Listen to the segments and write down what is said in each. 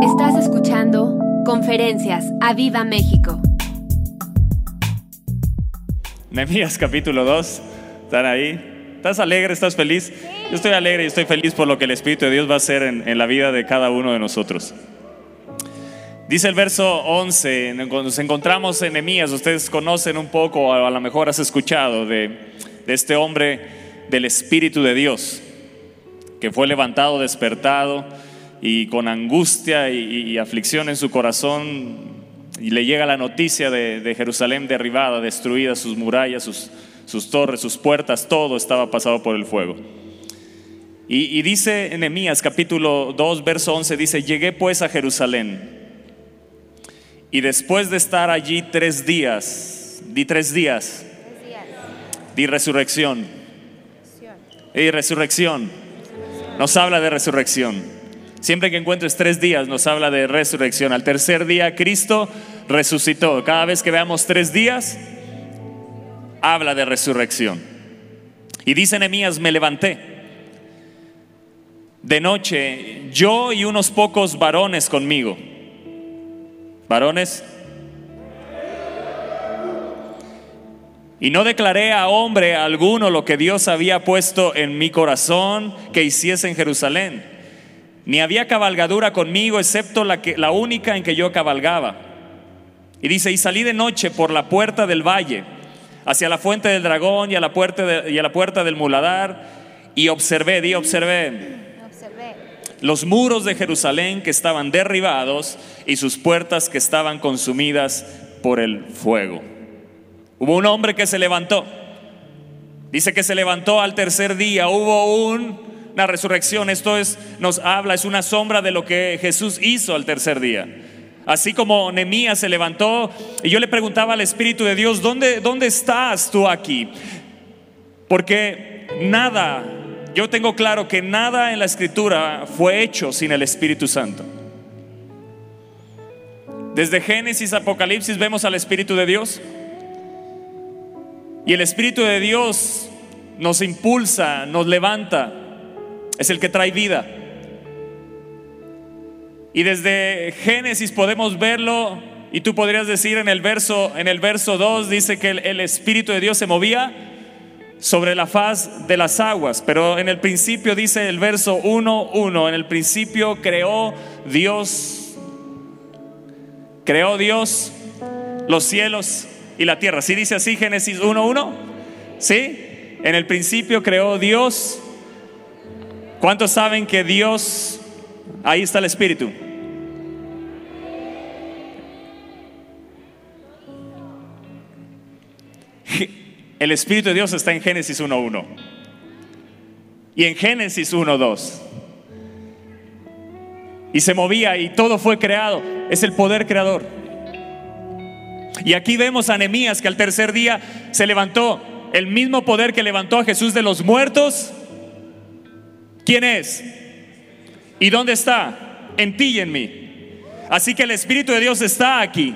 Estás escuchando Conferencias a Viva México. Nehemías capítulo 2. ¿Están ahí? ¿Estás alegre? ¿Estás feliz? Yo estoy alegre y estoy feliz por lo que el Espíritu de Dios va a hacer en, en la vida de cada uno de nosotros. Dice el verso 11, cuando nos encontramos en Nehemías, ustedes conocen un poco, a lo mejor has escuchado de, de este hombre del Espíritu de Dios, que fue levantado, despertado y con angustia y, y aflicción en su corazón, y le llega la noticia de, de Jerusalén derribada, destruida, sus murallas, sus, sus, torres, sus puertas, todo estaba pasado por el fuego. Y, y dice Nehemías capítulo 2, verso 11, dice, llegué pues a Jerusalén. Y después de estar allí tres días, di tres días, di resurrección, di resurrección, nos habla de resurrección. Siempre que encuentres tres días nos habla de resurrección. Al tercer día Cristo resucitó. Cada vez que veamos tres días, habla de resurrección. Y dice Nehemías, me levanté de noche, yo y unos pocos varones conmigo. Varones. Y no declaré a hombre alguno lo que Dios había puesto en mi corazón que hiciese en Jerusalén. Ni había cabalgadura conmigo, excepto la, que, la única en que yo cabalgaba. Y dice, y salí de noche por la puerta del valle, hacia la fuente del dragón y a la puerta, de, y a la puerta del muladar, y observé, di observé, los muros de Jerusalén que estaban derribados y sus puertas que estaban consumidas por el fuego. Hubo un hombre que se levantó. Dice que se levantó al tercer día. Hubo un, resurrección. Esto es, nos habla, es una sombra de lo que Jesús hizo al tercer día. Así como Nemías se levantó y yo le preguntaba al Espíritu de Dios, ¿dónde, ¿dónde estás tú aquí? Porque nada yo tengo claro que nada en la escritura fue hecho sin el Espíritu Santo. Desde Génesis, Apocalipsis vemos al Espíritu de Dios. Y el Espíritu de Dios nos impulsa, nos levanta. Es el que trae vida. Y desde Génesis podemos verlo y tú podrías decir en el verso en el verso 2 dice que el, el espíritu de Dios se movía sobre la faz de las aguas. Pero en el principio dice el verso 1.1, en el principio creó Dios, creó Dios los cielos y la tierra. ¿Sí dice así Génesis 1.1? ¿Sí? En el principio creó Dios. ¿Cuántos saben que Dios, ahí está el Espíritu? El Espíritu de Dios está en Génesis 1.1 y en Génesis 1.2. Y se movía y todo fue creado. Es el poder creador. Y aquí vemos a Nehemías que al tercer día se levantó el mismo poder que levantó a Jesús de los muertos. ¿Quién es? ¿Y dónde está? En ti y en mí. Así que el Espíritu de Dios está aquí.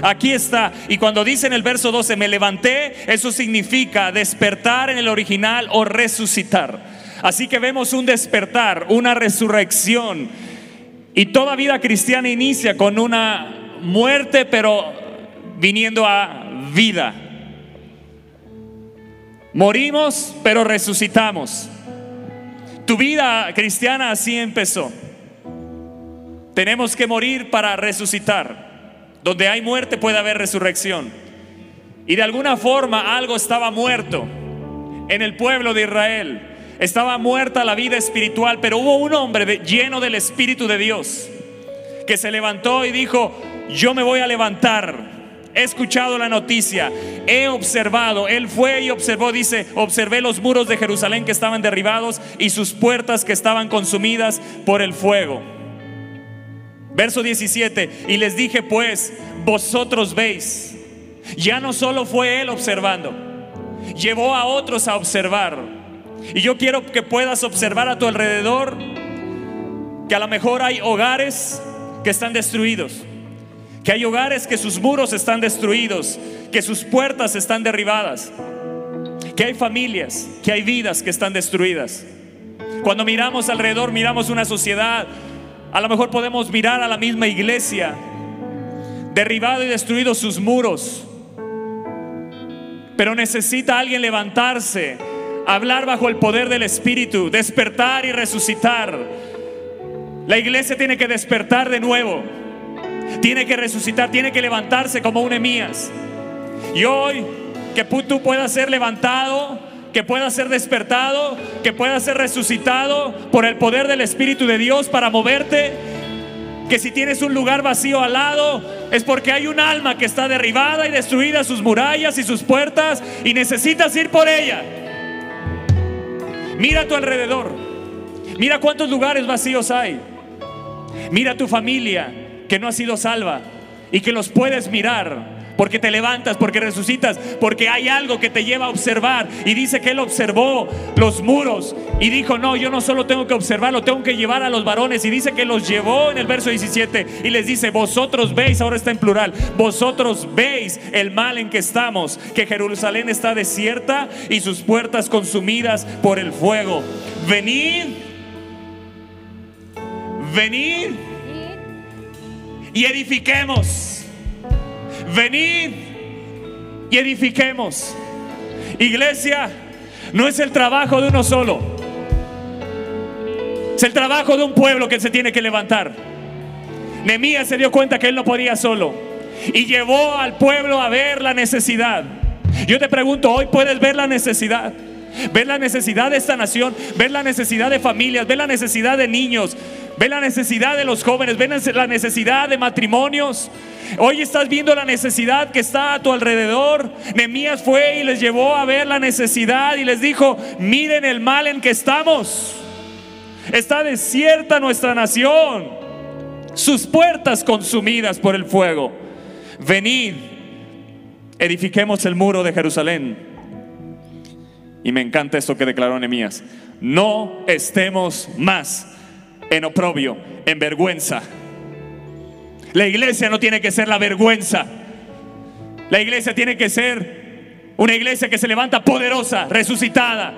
Aquí está. Y cuando dice en el verso 12, me levanté, eso significa despertar en el original o resucitar. Así que vemos un despertar, una resurrección. Y toda vida cristiana inicia con una muerte, pero viniendo a vida. Morimos, pero resucitamos. Tu vida cristiana así empezó. Tenemos que morir para resucitar. Donde hay muerte puede haber resurrección. Y de alguna forma algo estaba muerto en el pueblo de Israel. Estaba muerta la vida espiritual, pero hubo un hombre lleno del Espíritu de Dios que se levantó y dijo, yo me voy a levantar. He escuchado la noticia, he observado, él fue y observó, dice, observé los muros de Jerusalén que estaban derribados y sus puertas que estaban consumidas por el fuego. Verso 17, y les dije pues, vosotros veis, ya no solo fue él observando, llevó a otros a observar. Y yo quiero que puedas observar a tu alrededor que a lo mejor hay hogares que están destruidos, que hay hogares que sus muros están destruidos, que sus puertas están derribadas, que hay familias, que hay vidas que están destruidas. Cuando miramos alrededor, miramos una sociedad A lo mejor podemos mirar a la misma iglesia, derribado y destruido sus muros, pero necesita alguien levantarse, hablar bajo el poder del Espíritu, despertar y resucitar. La iglesia tiene que despertar de nuevo, tiene que resucitar, tiene que levantarse como un Emías. Y hoy que tú puedas ser levantado, que puedas ser despertado, que puedas ser resucitado por el poder del Espíritu de Dios para moverte. Que si tienes un lugar vacío al lado, es porque hay un alma que está derribada y destruida sus murallas y sus puertas y necesitas ir por ella. Mira a tu alrededor. Mira cuántos lugares vacíos hay. Mira tu familia que no ha sido salva y que los puedes mirar porque te levantas, porque resucitas, porque hay algo que te lleva a observar. Y dice que él observó los muros y dijo, no, yo no solo tengo que observarlo, tengo que llevar a los varones. Y dice que los llevó en el verso 17 y les dice, vosotros veis, ahora está en plural, vosotros veis el mal en que estamos, que Jerusalén está desierta y sus puertas consumidas por el fuego. Venid, venid y edifiquemos venid y edifiquemos. Iglesia, no es el trabajo de uno solo. Es el trabajo de un pueblo que se tiene que levantar. Nemías se dio cuenta que él no podía solo y llevó al pueblo a ver la necesidad. Yo te pregunto, hoy puedes ver la necesidad. Ver la necesidad de esta nación, ver la necesidad de familias, ver la necesidad de niños, ver la necesidad de los jóvenes, ver la necesidad de matrimonios, Hoy estás viendo la necesidad que está a tu alrededor. Nemías fue y les llevó a ver la necesidad y les dijo, miren el mal en que estamos. Está desierta nuestra nación, sus puertas consumidas por el fuego. Venid, edifiquemos el muro de Jerusalén. Y me encanta esto que declaró Nemías. No estemos más en oprobio, en vergüenza la iglesia no tiene que ser la vergüenza. La iglesia tiene que ser una iglesia que se levanta poderosa, resucitada.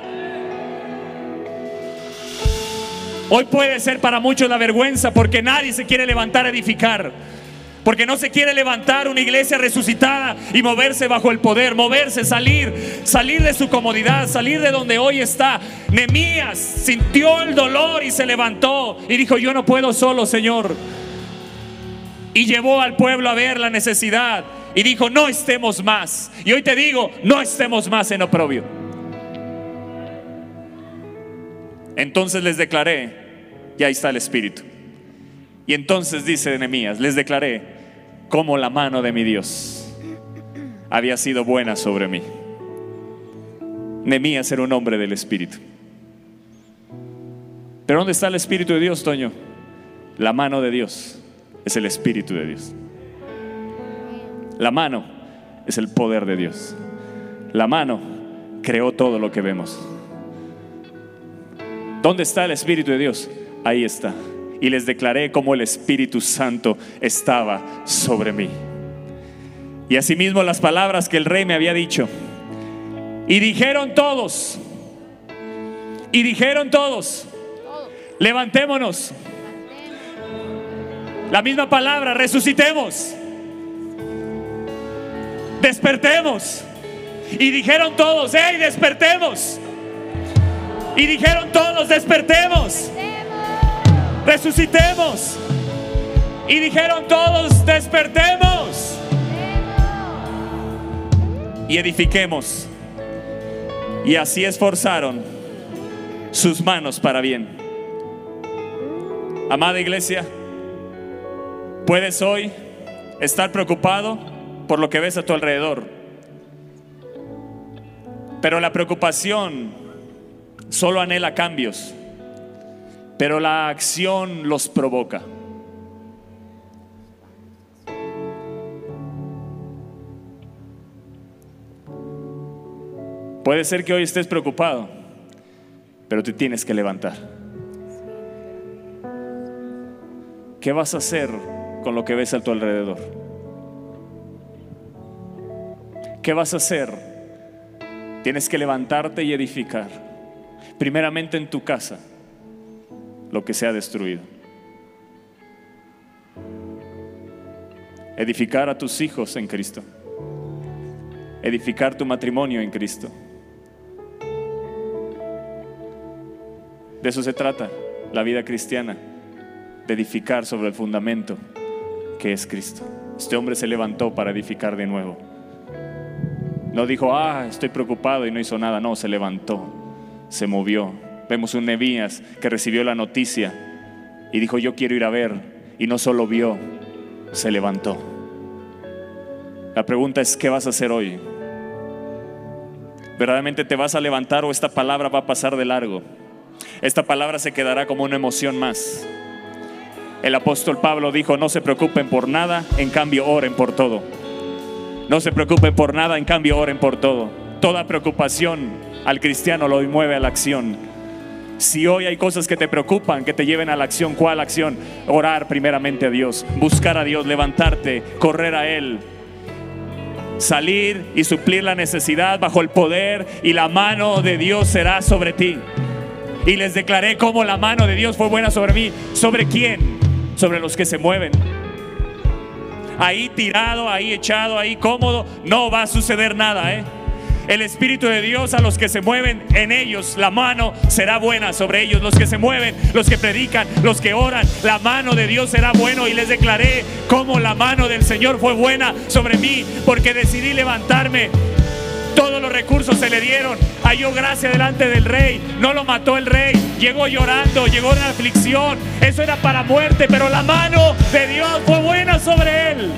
Hoy puede ser para muchos la vergüenza porque nadie se quiere levantar a edificar. Porque no se quiere levantar una iglesia resucitada y moverse bajo el poder, moverse, salir, salir de su comodidad, salir de donde hoy está. Nemías sintió el dolor y se levantó y dijo, yo no puedo solo, Señor y llevó al pueblo a ver la necesidad y dijo, no estemos más. Y hoy te digo, no estemos más en oprobio. Entonces les declaré, y ahí está el Espíritu. Y entonces dice Nehemías, les declaré cómo la mano de mi Dios había sido buena sobre mí. Nehemías era un hombre del Espíritu. Pero ¿dónde está el Espíritu de Dios, Toño? La mano de Dios es el Espíritu de Dios. La mano es el poder de Dios. La mano creó todo lo que vemos. ¿Dónde está el Espíritu de Dios? Ahí está. Y les declaré cómo el Espíritu Santo estaba sobre mí. Y asimismo las palabras que el rey me había dicho. Y dijeron todos, y dijeron todos, levantémonos la misma palabra, resucitemos. Despertemos. Y dijeron todos, hey, despertemos. Y dijeron todos, despertemos. Resucitemos. Y dijeron todos, despertemos. Y edifiquemos. Y así esforzaron sus manos para bien. Amada iglesia, Puedes hoy estar preocupado por lo que ves a tu alrededor. Pero la preocupación solo anhela cambios. Pero la acción los provoca. Puede ser que hoy estés preocupado, pero te tienes que levantar. ¿Qué vas a hacer con lo que ves a tu alrededor? ¿Qué vas a hacer? Tienes que levantarte y edificar. Primeramente en tu casa lo que sea destruido. Edificar a tus hijos en Cristo. Edificar tu matrimonio en Cristo. De eso se trata la vida cristiana, de edificar sobre el fundamento que es Cristo. Este hombre se levantó para edificar de nuevo. No dijo, ah, estoy preocupado y no hizo nada. No, se levantó, se movió, Vemos un Nebías que recibió la noticia y dijo, yo quiero ir a ver. Y no solo vio, se levantó. La pregunta es, ¿qué vas a hacer hoy? ¿Verdaderamente te vas a levantar o esta palabra va a pasar de largo? Esta palabra se quedará como una emoción más. El apóstol Pablo dijo, no se preocupen por nada, en cambio oren por todo. No se preocupen por nada, en cambio oren por todo. Toda preocupación al cristiano lo mueve a la acción. Si hoy hay cosas que te preocupan, que te lleven a la acción, ¿cuál acción? Orar primeramente a Dios, buscar a Dios, levantarte, correr a Él, salir y suplir la necesidad bajo el poder y la mano de Dios será sobre ti. Y les declaré cómo la mano de Dios fue buena sobre mí. ¿Sobre quién? Sobre los que se mueven. Ahí tirado, ahí echado, ahí cómodo, no va a suceder nada, ¿eh? El Espíritu de Dios a los que se mueven en ellos, la mano será buena sobre ellos. Los que se mueven, los que predican, los que oran, la mano de Dios será bueno. Y les declaré cómo la mano del Señor fue buena sobre mí, porque decidí levantarme todos los recursos se le dieron. Halló gracia delante del rey. No lo mató el rey. Llegó llorando, llegó en aflicción. Eso era para muerte, pero la mano de Dios fue buena sobre él.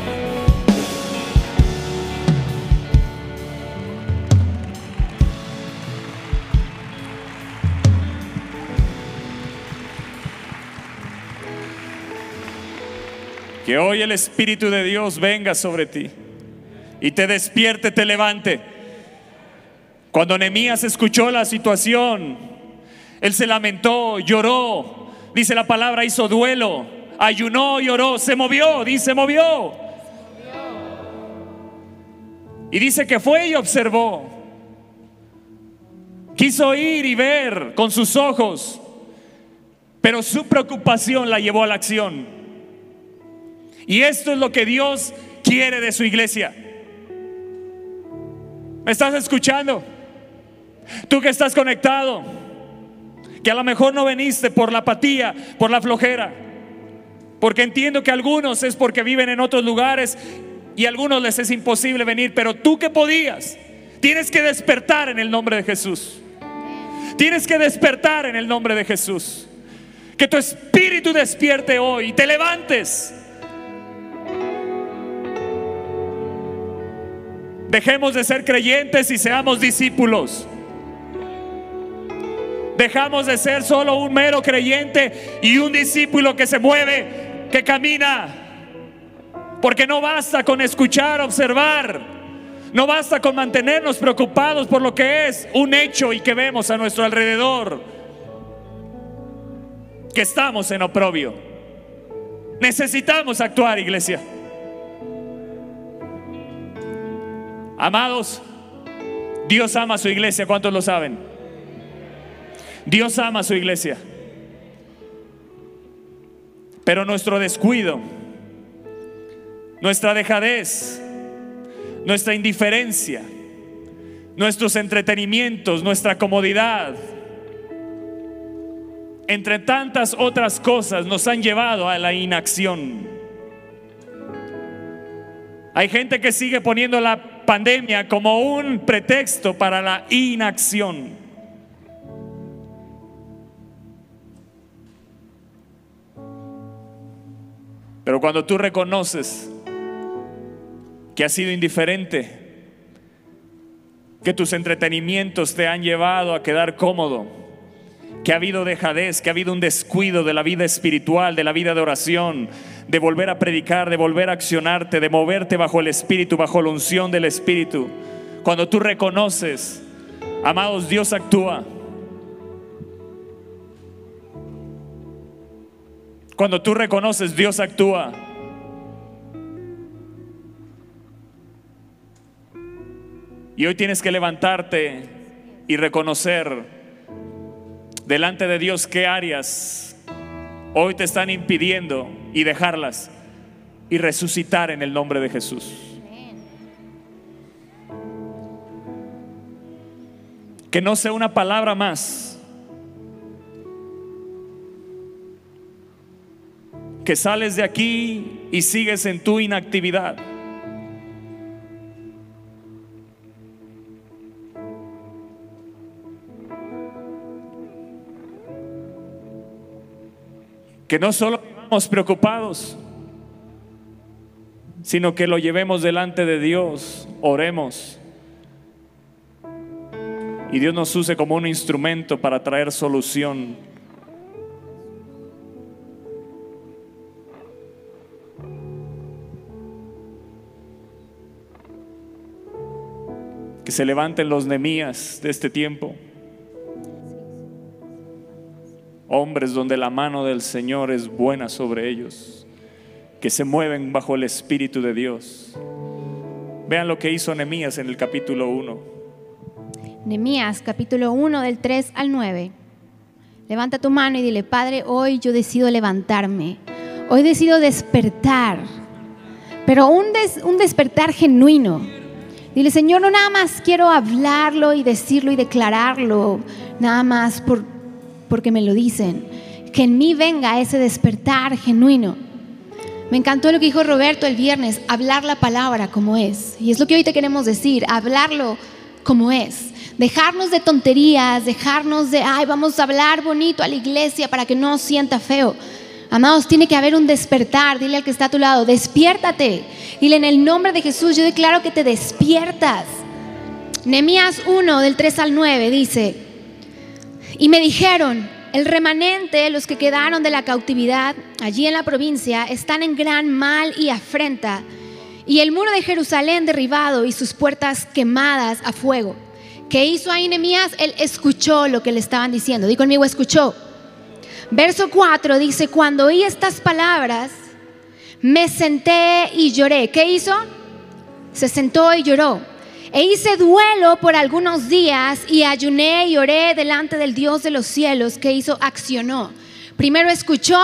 Que hoy el Espíritu de Dios venga sobre ti y te despierte, te levante. Cuando Nehemías escuchó la situación, él se lamentó, lloró. Dice la palabra, hizo duelo, ayunó, lloró, se movió, dice, movió. Y dice que fue y observó. Quiso ir y ver con sus ojos, pero su preocupación la llevó a la acción. Y esto es lo que Dios quiere de su iglesia. ¿Me estás escuchando? Tú que estás conectado, que a lo mejor no veniste por la apatía, por la flojera, porque entiendo que algunos es porque viven en otros lugares y a algunos les es imposible venir, pero tú que podías, tienes que despertar en el nombre de Jesús. Tienes que despertar en el nombre de Jesús. Que tu espíritu despierte hoy te levantes. Dejemos de ser creyentes y seamos discípulos. Dejamos de ser solo un mero creyente y un discípulo que se mueve, que camina. Porque no basta con escuchar, observar. No basta con mantenernos preocupados por lo que es un hecho y que vemos a nuestro alrededor. Que estamos en oprobio. Necesitamos actuar, iglesia. Amados, Dios ama a su iglesia. ¿Cuántos lo saben? Dios ama a su iglesia. Pero nuestro descuido, nuestra dejadez, nuestra indiferencia, nuestros entretenimientos, nuestra comodidad, entre tantas otras cosas, nos han llevado a la inacción. Hay gente que sigue poniendo la pandemia como un pretexto para la inacción. Pero cuando tú reconoces que has sido indiferente, que tus entretenimientos te han llevado a quedar cómodo, que ha habido dejadez, que ha habido un descuido de la vida espiritual, de la vida de oración, de volver a predicar, de volver a accionarte, de moverte bajo el Espíritu, bajo la unción del Espíritu. Cuando tú reconoces, amados, Dios actúa. Cuando tú reconoces, Dios actúa. Y hoy tienes que levantarte y reconocer delante de Dios qué áreas hoy te están impidiendo y dejarlas. y resucitar en el nombre de Jesús. Que no sea una palabra más. Que sales de aquí y sigues en tu inactividad. Que no solo vivamos preocupados, sino que lo llevemos delante de Dios, oremos. Y Dios nos use como un instrumento para traer solución. Que se levanten los nemías de este tiempo. Hombres donde la mano del Señor es buena sobre ellos, que se mueven bajo el Espíritu de Dios. Vean lo que hizo Nehemías en el capítulo 1. Nehemías capítulo 1 del 3 al 9. Levanta tu mano y dile, Padre, hoy yo decido levantarme. Hoy decido despertar. Pero un, des- un despertar genuino. Dile, Señor, no nada más quiero hablarlo y decirlo y declararlo, nada más por, porque me lo dicen. Que en mí venga ese despertar genuino. Me encantó lo que dijo Roberto el viernes, hablar la palabra como es. Y es lo que hoy te queremos decir, hablarlo como es. Dejarnos de tonterías, dejarnos de, ay, vamos a hablar bonito a la iglesia para que no sienta feo. Amados, tiene que haber un despertar. Dile al que está a tu lado, despiértate. Dile en el nombre de Jesús, yo declaro que te despiertas. Nehemías 1 del 3 al 9 dice, y me dijeron, el remanente, los que quedaron de la cautividad allí en la provincia, están en gran mal y afrenta, y el muro de Jerusalén derribado y sus puertas quemadas a fuego. ¿Qué hizo ahí Nehemías? Él escuchó lo que le estaban diciendo. Di conmigo, escuchó. Verso 4 dice, cuando oí estas palabras, me senté y lloré. ¿Qué hizo? Se sentó y lloró. E hice duelo por algunos días y ayuné y oré delante del Dios de los cielos que hizo, accionó. Primero escuchó,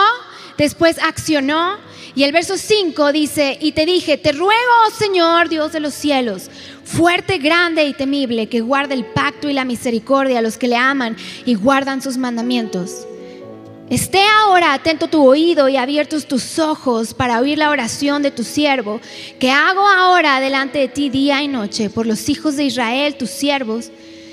después accionó. Y el verso 5 dice, y te dije, te ruego, oh Señor, Dios de los cielos, fuerte, grande y temible, que guarde el pacto y la misericordia a los que le aman y guardan sus mandamientos. Esté ahora atento tu oído y abiertos tus ojos para oír la oración de tu siervo, que hago ahora delante de ti día y noche por los hijos de Israel, tus siervos,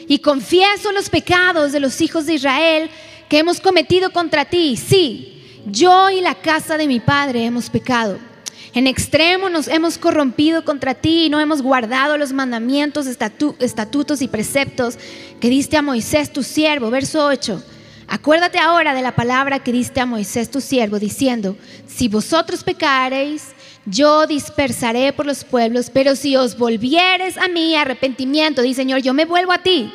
y confieso los pecados de los hijos de Israel que hemos cometido contra ti. Sí, yo y la casa de mi padre hemos pecado. En extremo nos hemos corrompido contra ti y no hemos guardado los mandamientos, estatu- estatutos y preceptos que diste a Moisés tu siervo. Verso 8. Acuérdate ahora de la palabra que diste a Moisés tu siervo, diciendo, si vosotros pecareis, yo dispersaré por los pueblos, pero si os volvieres a mí, arrepentimiento, di Señor, yo me vuelvo a ti.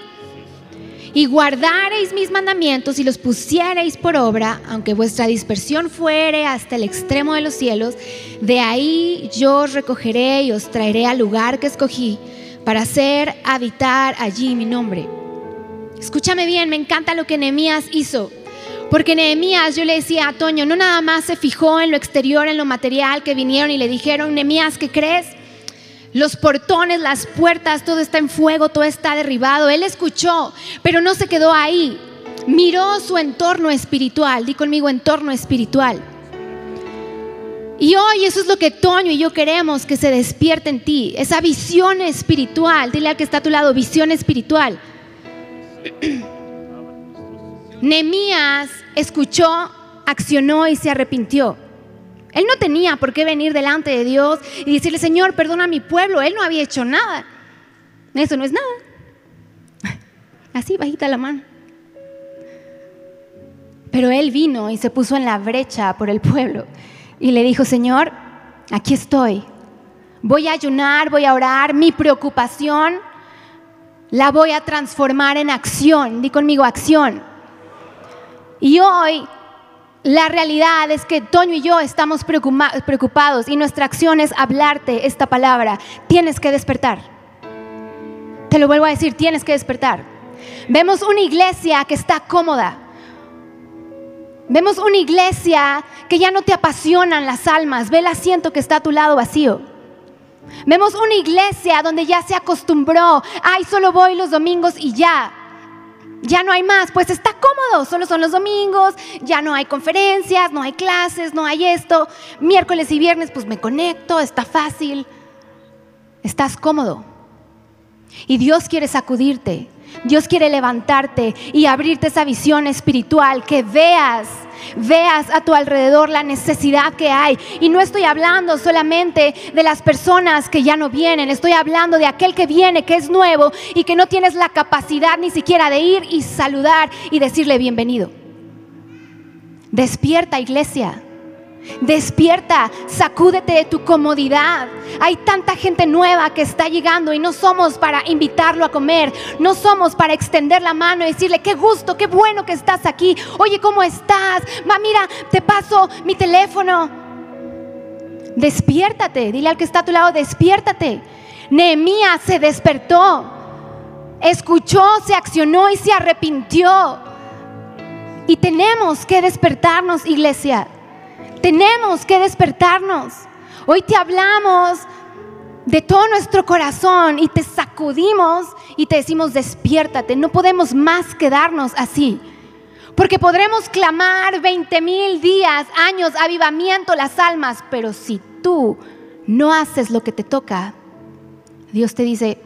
Y guardareis mis mandamientos y los pusiereis por obra, aunque vuestra dispersión fuere hasta el extremo de los cielos, de ahí yo os recogeré y os traeré al lugar que escogí para hacer habitar allí mi nombre. Escúchame bien, me encanta lo que Nehemías hizo. Porque Nehemías, yo le decía a Toño, no nada más se fijó en lo exterior, en lo material, que vinieron y le dijeron, Nehemías, ¿qué crees? Los portones, las puertas, todo está en fuego, todo está derribado. Él escuchó, pero no se quedó ahí. Miró su entorno espiritual. Di conmigo entorno espiritual. Y hoy eso es lo que Toño y yo queremos que se despierte en ti. Esa visión espiritual. Dile al que está a tu lado, visión espiritual. Nehemías escuchó, accionó y se arrepintió. Él no tenía por qué venir delante de Dios y decirle, Señor, perdona a mi pueblo. Él no había hecho nada. Eso no es nada. Así, bajita la mano. Pero él vino y se puso en la brecha por el pueblo y le dijo, Señor, aquí estoy. Voy a ayunar, voy a orar. Mi preocupación la voy a transformar en acción. Di conmigo, acción. Y hoy la realidad es que Toño y yo estamos preocupa- preocupados y nuestra acción es hablarte esta palabra. Tienes que despertar. Te lo vuelvo a decir, tienes que despertar. Vemos una iglesia que está cómoda. Vemos una iglesia que ya no te apasionan las almas. Ve el asiento que está a tu lado vacío. Vemos una iglesia donde ya se acostumbró, ay, solo voy los domingos y ya. Ya no hay más, pues está cómodo, solo son los domingos, ya no hay conferencias, no hay clases, no hay esto. Miércoles y viernes, pues me conecto, está fácil. Estás cómodo. Y Dios quiere sacudirte, Dios quiere levantarte y abrirte esa visión espiritual, que veas, veas a tu alrededor la necesidad que hay. Y no estoy hablando solamente de las personas que ya no vienen, estoy hablando de aquel que viene, que es nuevo y que no tienes la capacidad ni siquiera de ir y saludar y decirle bienvenido. Despierta iglesia. Despierta, sacúdete de tu comodidad. Hay tanta gente nueva que está llegando y no somos para invitarlo a comer, no somos para extender la mano y decirle, qué gusto, qué bueno que estás aquí. Oye, ¿cómo estás? Ma, mira, te paso mi teléfono. Despiértate, dile al que está a tu lado, despiértate. Nehemías se despertó, escuchó, se accionó y se arrepintió. Y tenemos que despertarnos, iglesia. Tenemos que despertarnos. Hoy te hablamos de todo nuestro corazón y te sacudimos y te decimos despiértate. No podemos más quedarnos así. Porque podremos clamar 20 mil días, años, avivamiento, las almas, pero si tú no haces lo que te toca, Dios te dice,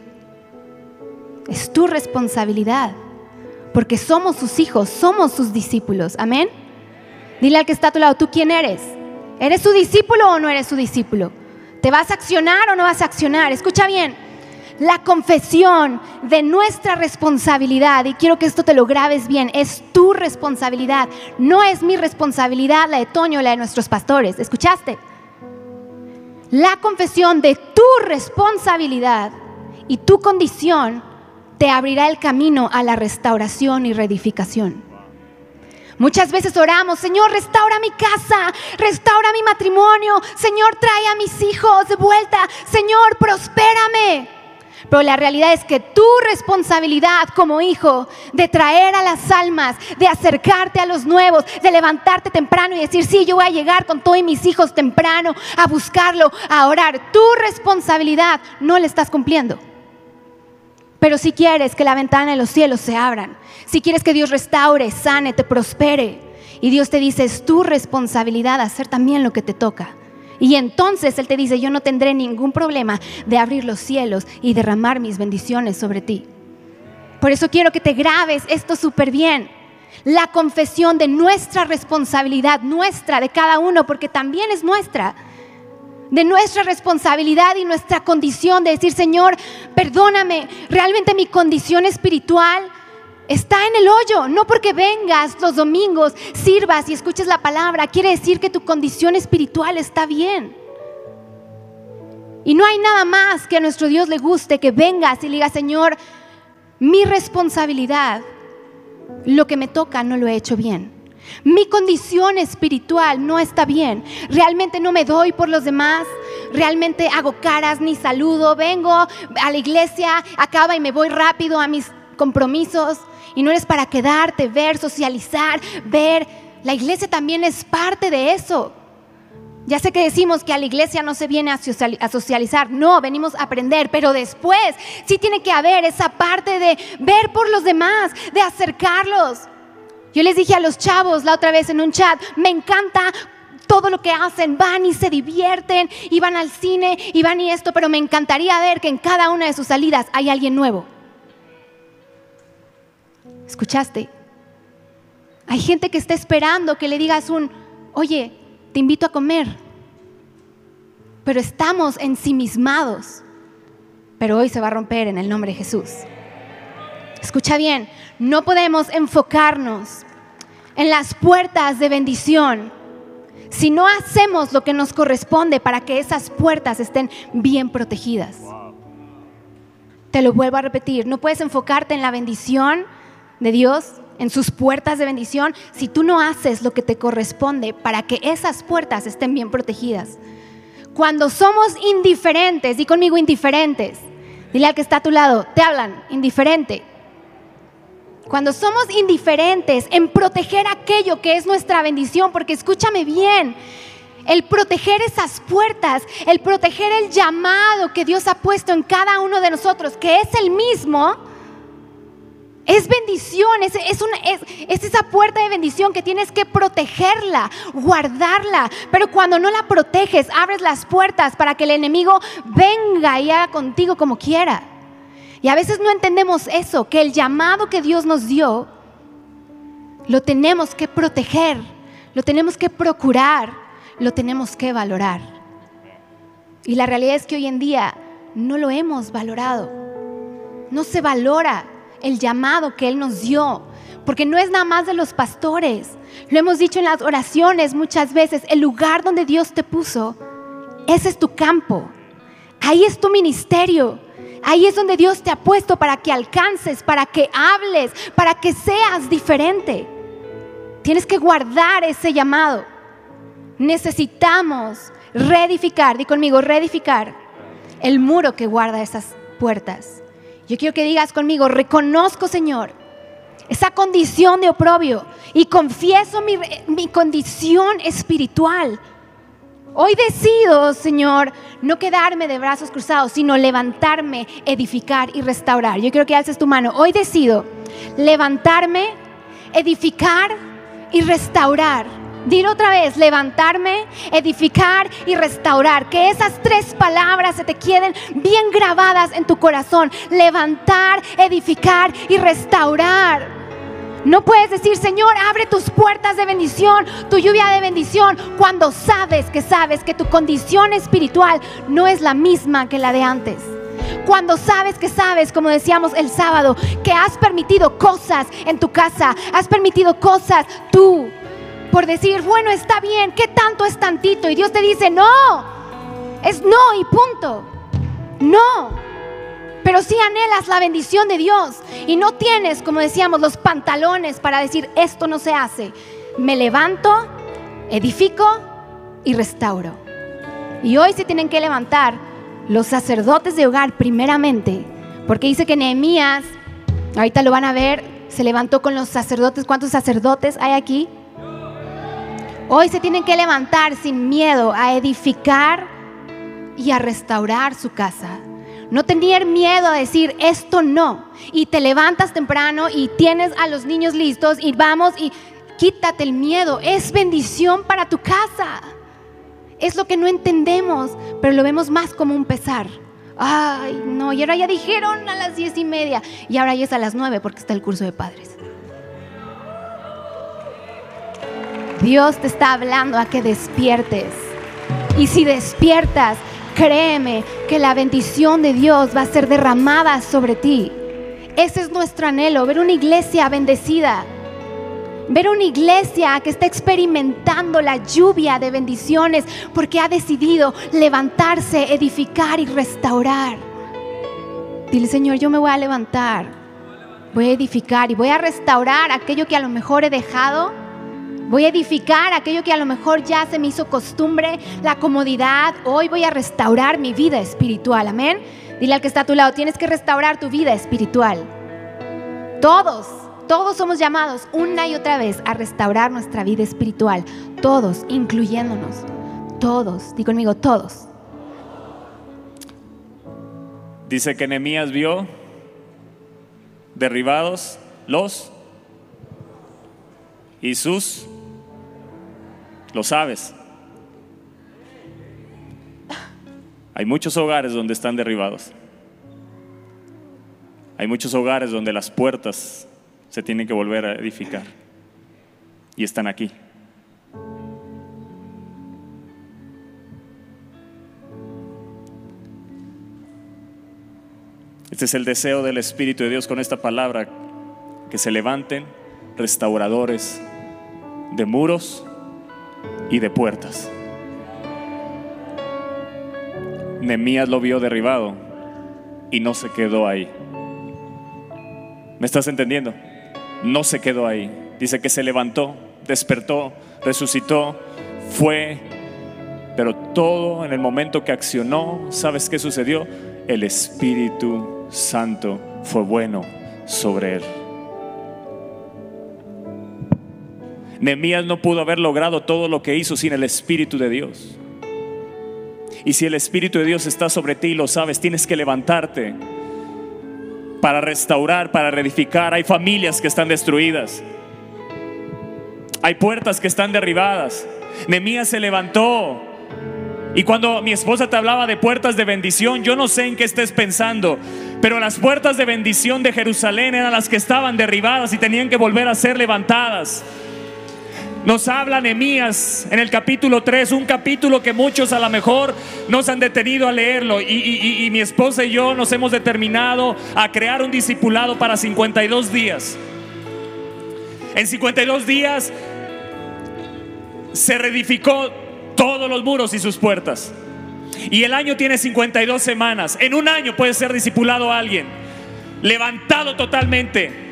es tu responsabilidad, porque somos sus hijos, somos sus discípulos. Amén. Dile al que está a tu lado, ¿tú quién eres? ¿Eres su discípulo o no eres su discípulo? ¿Te vas a accionar o no vas a accionar? Escucha bien, la confesión de nuestra responsabilidad, y quiero que esto te lo grabes bien, es tu responsabilidad, no es mi responsabilidad, la de Toño, la de nuestros pastores. ¿Escuchaste? La confesión de tu responsabilidad y tu condición te abrirá el camino a la restauración y reedificación. Muchas veces oramos, Señor, restaura mi casa, restaura mi matrimonio, Señor, trae a mis hijos de vuelta, Señor, prospérame. Pero la realidad es que tu responsabilidad como hijo de traer a las almas, de acercarte a los nuevos, de levantarte temprano y decir, sí, yo voy a llegar con todos mis hijos temprano a buscarlo, a orar, tu responsabilidad no la estás cumpliendo. Pero si quieres que la ventana de los cielos se abran, si quieres que Dios restaure, sane, te prospere, y Dios te dice, es tu responsabilidad hacer también lo que te toca. Y entonces Él te dice, yo no tendré ningún problema de abrir los cielos y derramar mis bendiciones sobre ti. Por eso quiero que te grabes esto súper bien. La confesión de nuestra responsabilidad, nuestra, de cada uno, porque también es nuestra de nuestra responsabilidad y nuestra condición de decir, Señor, perdóname, realmente mi condición espiritual está en el hoyo, no porque vengas los domingos, sirvas y escuches la palabra, quiere decir que tu condición espiritual está bien. Y no hay nada más que a nuestro Dios le guste que vengas y le digas, Señor, mi responsabilidad, lo que me toca no lo he hecho bien. Mi condición espiritual no está bien. Realmente no me doy por los demás. Realmente hago caras ni saludo. Vengo a la iglesia, acaba y me voy rápido a mis compromisos. Y no eres para quedarte, ver, socializar, ver. La iglesia también es parte de eso. Ya sé que decimos que a la iglesia no se viene a socializar, no, venimos a aprender, pero después sí tiene que haber esa parte de ver por los demás, de acercarlos. Yo les dije a los chavos la otra vez en un chat, me encanta todo lo que hacen, van y se divierten, y van al cine, y van y esto, pero me encantaría ver que en cada una de sus salidas hay alguien nuevo. ¿Escuchaste? Hay gente que está esperando que le digas un, oye, te invito a comer, pero estamos ensimismados, pero hoy se va a romper en el nombre de Jesús. Escucha bien, no podemos enfocarnos en las puertas de bendición si no hacemos lo que nos corresponde para que esas puertas estén bien protegidas. Te lo vuelvo a repetir, no puedes enfocarte en la bendición de Dios, en sus puertas de bendición, si tú no haces lo que te corresponde para que esas puertas estén bien protegidas. Cuando somos indiferentes, di conmigo indiferentes, dile al que está a tu lado, te hablan, indiferente. Cuando somos indiferentes en proteger aquello que es nuestra bendición, porque escúchame bien, el proteger esas puertas, el proteger el llamado que Dios ha puesto en cada uno de nosotros, que es el mismo, es bendición, es, es, esa puerta de bendición que tienes que protegerla, guardarla. Pero cuando no la proteges, abres las puertas para que el enemigo venga y haga contigo como quiera. Y a veces no entendemos eso, que el llamado que Dios nos dio, lo tenemos que proteger, lo tenemos que procurar, lo tenemos que valorar. Y la realidad es que hoy en día no lo hemos valorado, no se valora el llamado que Él nos dio, porque no es nada más de los pastores. Lo hemos dicho en las oraciones muchas veces, el lugar donde Dios te puso, ese es tu campo, ahí es tu ministerio. Ahí es donde Dios te ha puesto para que alcances, para que hables, para que seas diferente. Tienes que guardar ese llamado. Necesitamos reedificar, di conmigo, reedificar el muro que guarda esas puertas. Yo quiero que digas conmigo, reconozco, Señor, esa condición de oprobio y confieso mi, condición espiritual. Hoy decido, Señor, no quedarme de brazos cruzados, sino levantarme, edificar y restaurar. Yo quiero que alces tu mano. Hoy decido levantarme, edificar y restaurar Dilo otra vez, levantarme, edificar y restaurar. Que esas tres palabras se te queden bien grabadas en tu corazón. Levantar, edificar y restaurar. No puedes decir, Señor, abre tus puertas de bendición, tu lluvia de bendición, cuando sabes que sabes que tu condición espiritual no es la misma que la de antes. Cuando sabes que sabes, como decíamos el sábado, que has permitido cosas en tu casa, has permitido cosas tú por decir, bueno, está bien, ¿qué tanto es tantito? Y Dios te dice, no, es no y punto. No. Pero si anhelas la bendición de Dios y no tienes, como decíamos, los pantalones para decir, esto no se hace. Me levanto, edifico y restauro. Y hoy se tienen que levantar los sacerdotes de hogar primeramente, porque dice que Nehemías, ahorita lo van a ver, se levantó con los sacerdotes. ¿Cuántos sacerdotes hay aquí? Hoy se tienen que levantar sin miedo a edificar y a restaurar su casa. No tener miedo a decir esto no. Y te levantas temprano y tienes a los niños listos y vamos y quítate el miedo. Es bendición para tu casa. Es lo que no entendemos, pero lo vemos más como un pesar. Ay, no, y ahora ya dijeron a las diez y media y ahora ya es a las nueve porque está el curso de padres. Dios te está hablando a que despiertes. Y si despiertas, créeme que la bendición de Dios va a ser derramada sobre ti. Ese es nuestro anhelo, ver una iglesia bendecida. Ver una iglesia que está experimentando la lluvia de bendiciones porque ha decidido levantarse, edificar y restaurar. Dile, Señor, yo me voy a levantar, voy a edificar y voy a restaurar aquello que a lo mejor he dejado Voy a edificar aquello que a lo mejor ya se me hizo costumbre, la comodidad. Hoy voy a restaurar mi vida espiritual. Amén. Dile al que está a tu lado, tienes que restaurar tu vida espiritual. Todos, todos somos llamados una y otra vez a restaurar nuestra vida espiritual. Todos, incluyéndonos. Todos, di conmigo, todos. Dice que Nehemías vio derribados los y sus lo sabes. Hay muchos hogares donde están derribados. Hay muchos hogares donde las puertas se tienen que volver a edificar. Y están aquí. Este es el deseo del Espíritu de Dios con esta palabra, que se levanten restauradores de muros y de puertas. Nemías lo vio derribado y no se quedó ahí. ¿Me estás entendiendo? No se quedó ahí. Dice que se levantó, despertó, resucitó, fue, pero todo en el momento que accionó, ¿sabes qué sucedió? El Espíritu Santo fue bueno sobre él. Nehemías no pudo haber logrado todo lo que hizo sin el Espíritu de Dios. Y si el Espíritu de Dios está sobre ti y lo sabes, tienes que levantarte para restaurar, para reedificar. Hay familias que están destruidas. Hay puertas que están derribadas. Nehemías se levantó. Y cuando mi esposa te hablaba de puertas de bendición, yo no sé en qué estés pensando, pero las puertas de bendición de Jerusalén eran las que estaban derribadas y tenían que volver a ser levantadas. Nos habla Nehemías en el capítulo 3, un capítulo que muchos a lo mejor nos han detenido a leerlo. Y, y mi esposa y yo nos hemos determinado a crear un discipulado para 52 días. En 52 días se reedificó todos los muros y sus puertas. Y el año tiene 52 semanas. En un año puede ser discipulado a alguien. Levantado totalmente.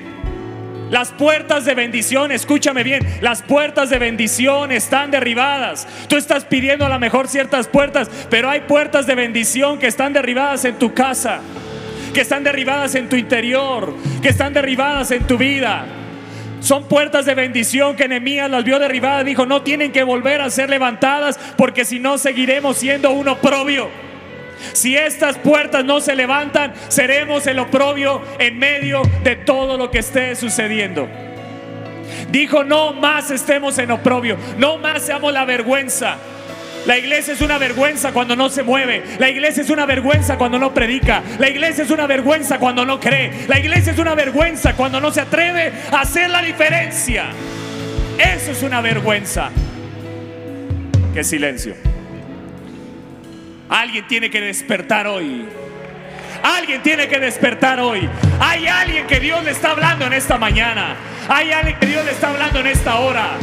Las puertas de bendición, escúchame bien, las puertas de bendición están derribadas. Tú estás pidiendo a lo mejor ciertas puertas, pero hay puertas de bendición que están derribadas en tu casa, que están derribadas en tu interior, que están derribadas en tu vida. Son puertas de bendición que Nehemías las vio derribadas. Dijo, no tienen que volver a ser levantadas porque si no seguiremos siendo un oprobio. Si estas puertas no se levantan, seremos el oprobio en medio de todo lo que esté sucediendo. Dijo, no más estemos en oprobio, no más seamos la vergüenza. La iglesia es una vergüenza cuando no se mueve. La iglesia es una vergüenza cuando no predica. La iglesia es una vergüenza cuando no cree. La iglesia es una vergüenza cuando no se atreve a hacer la diferencia. Eso es una vergüenza. Qué silencio. Alguien tiene que despertar hoy. Alguien tiene que despertar hoy. Hay alguien que Dios le está hablando en esta mañana. Hay alguien que Dios le está hablando en esta hora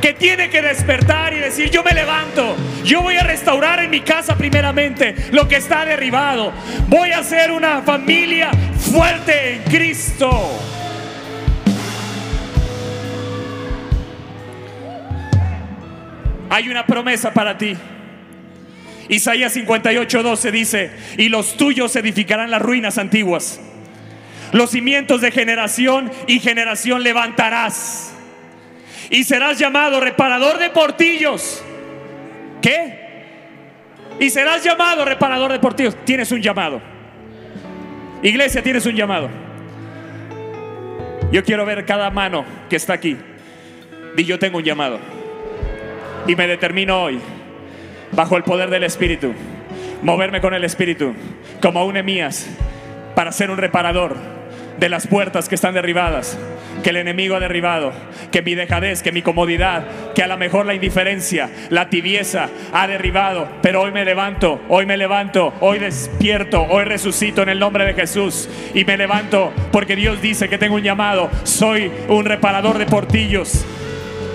que tiene que despertar y decir, yo me levanto, yo voy a restaurar en mi casa primeramente lo que está derribado, voy a ser una familia fuerte en Cristo. Hay una promesa para ti. Isaías 58:12 dice, y los tuyos edificarán las ruinas antiguas. Los cimientos de generación y generación levantarás y serás llamado reparador de portillos. ¿Qué? Y serás llamado reparador de portillos. Tienes un llamado. Iglesia, tienes un llamado. Yo quiero ver cada mano que está aquí. Y yo tengo un llamado. Y me determino hoy, bajo el poder del Espíritu, moverme con el Espíritu, como un Emías, para ser un reparador de las puertas que están derribadas, que el enemigo ha derribado, que mi dejadez, que mi comodidad, que a lo mejor la indiferencia, la tibieza ha derribado, pero hoy me levanto, hoy me levanto, hoy despierto, hoy resucito en el nombre de Jesús. Y me levanto porque Dios dice que tengo un llamado, soy un reparador de portillos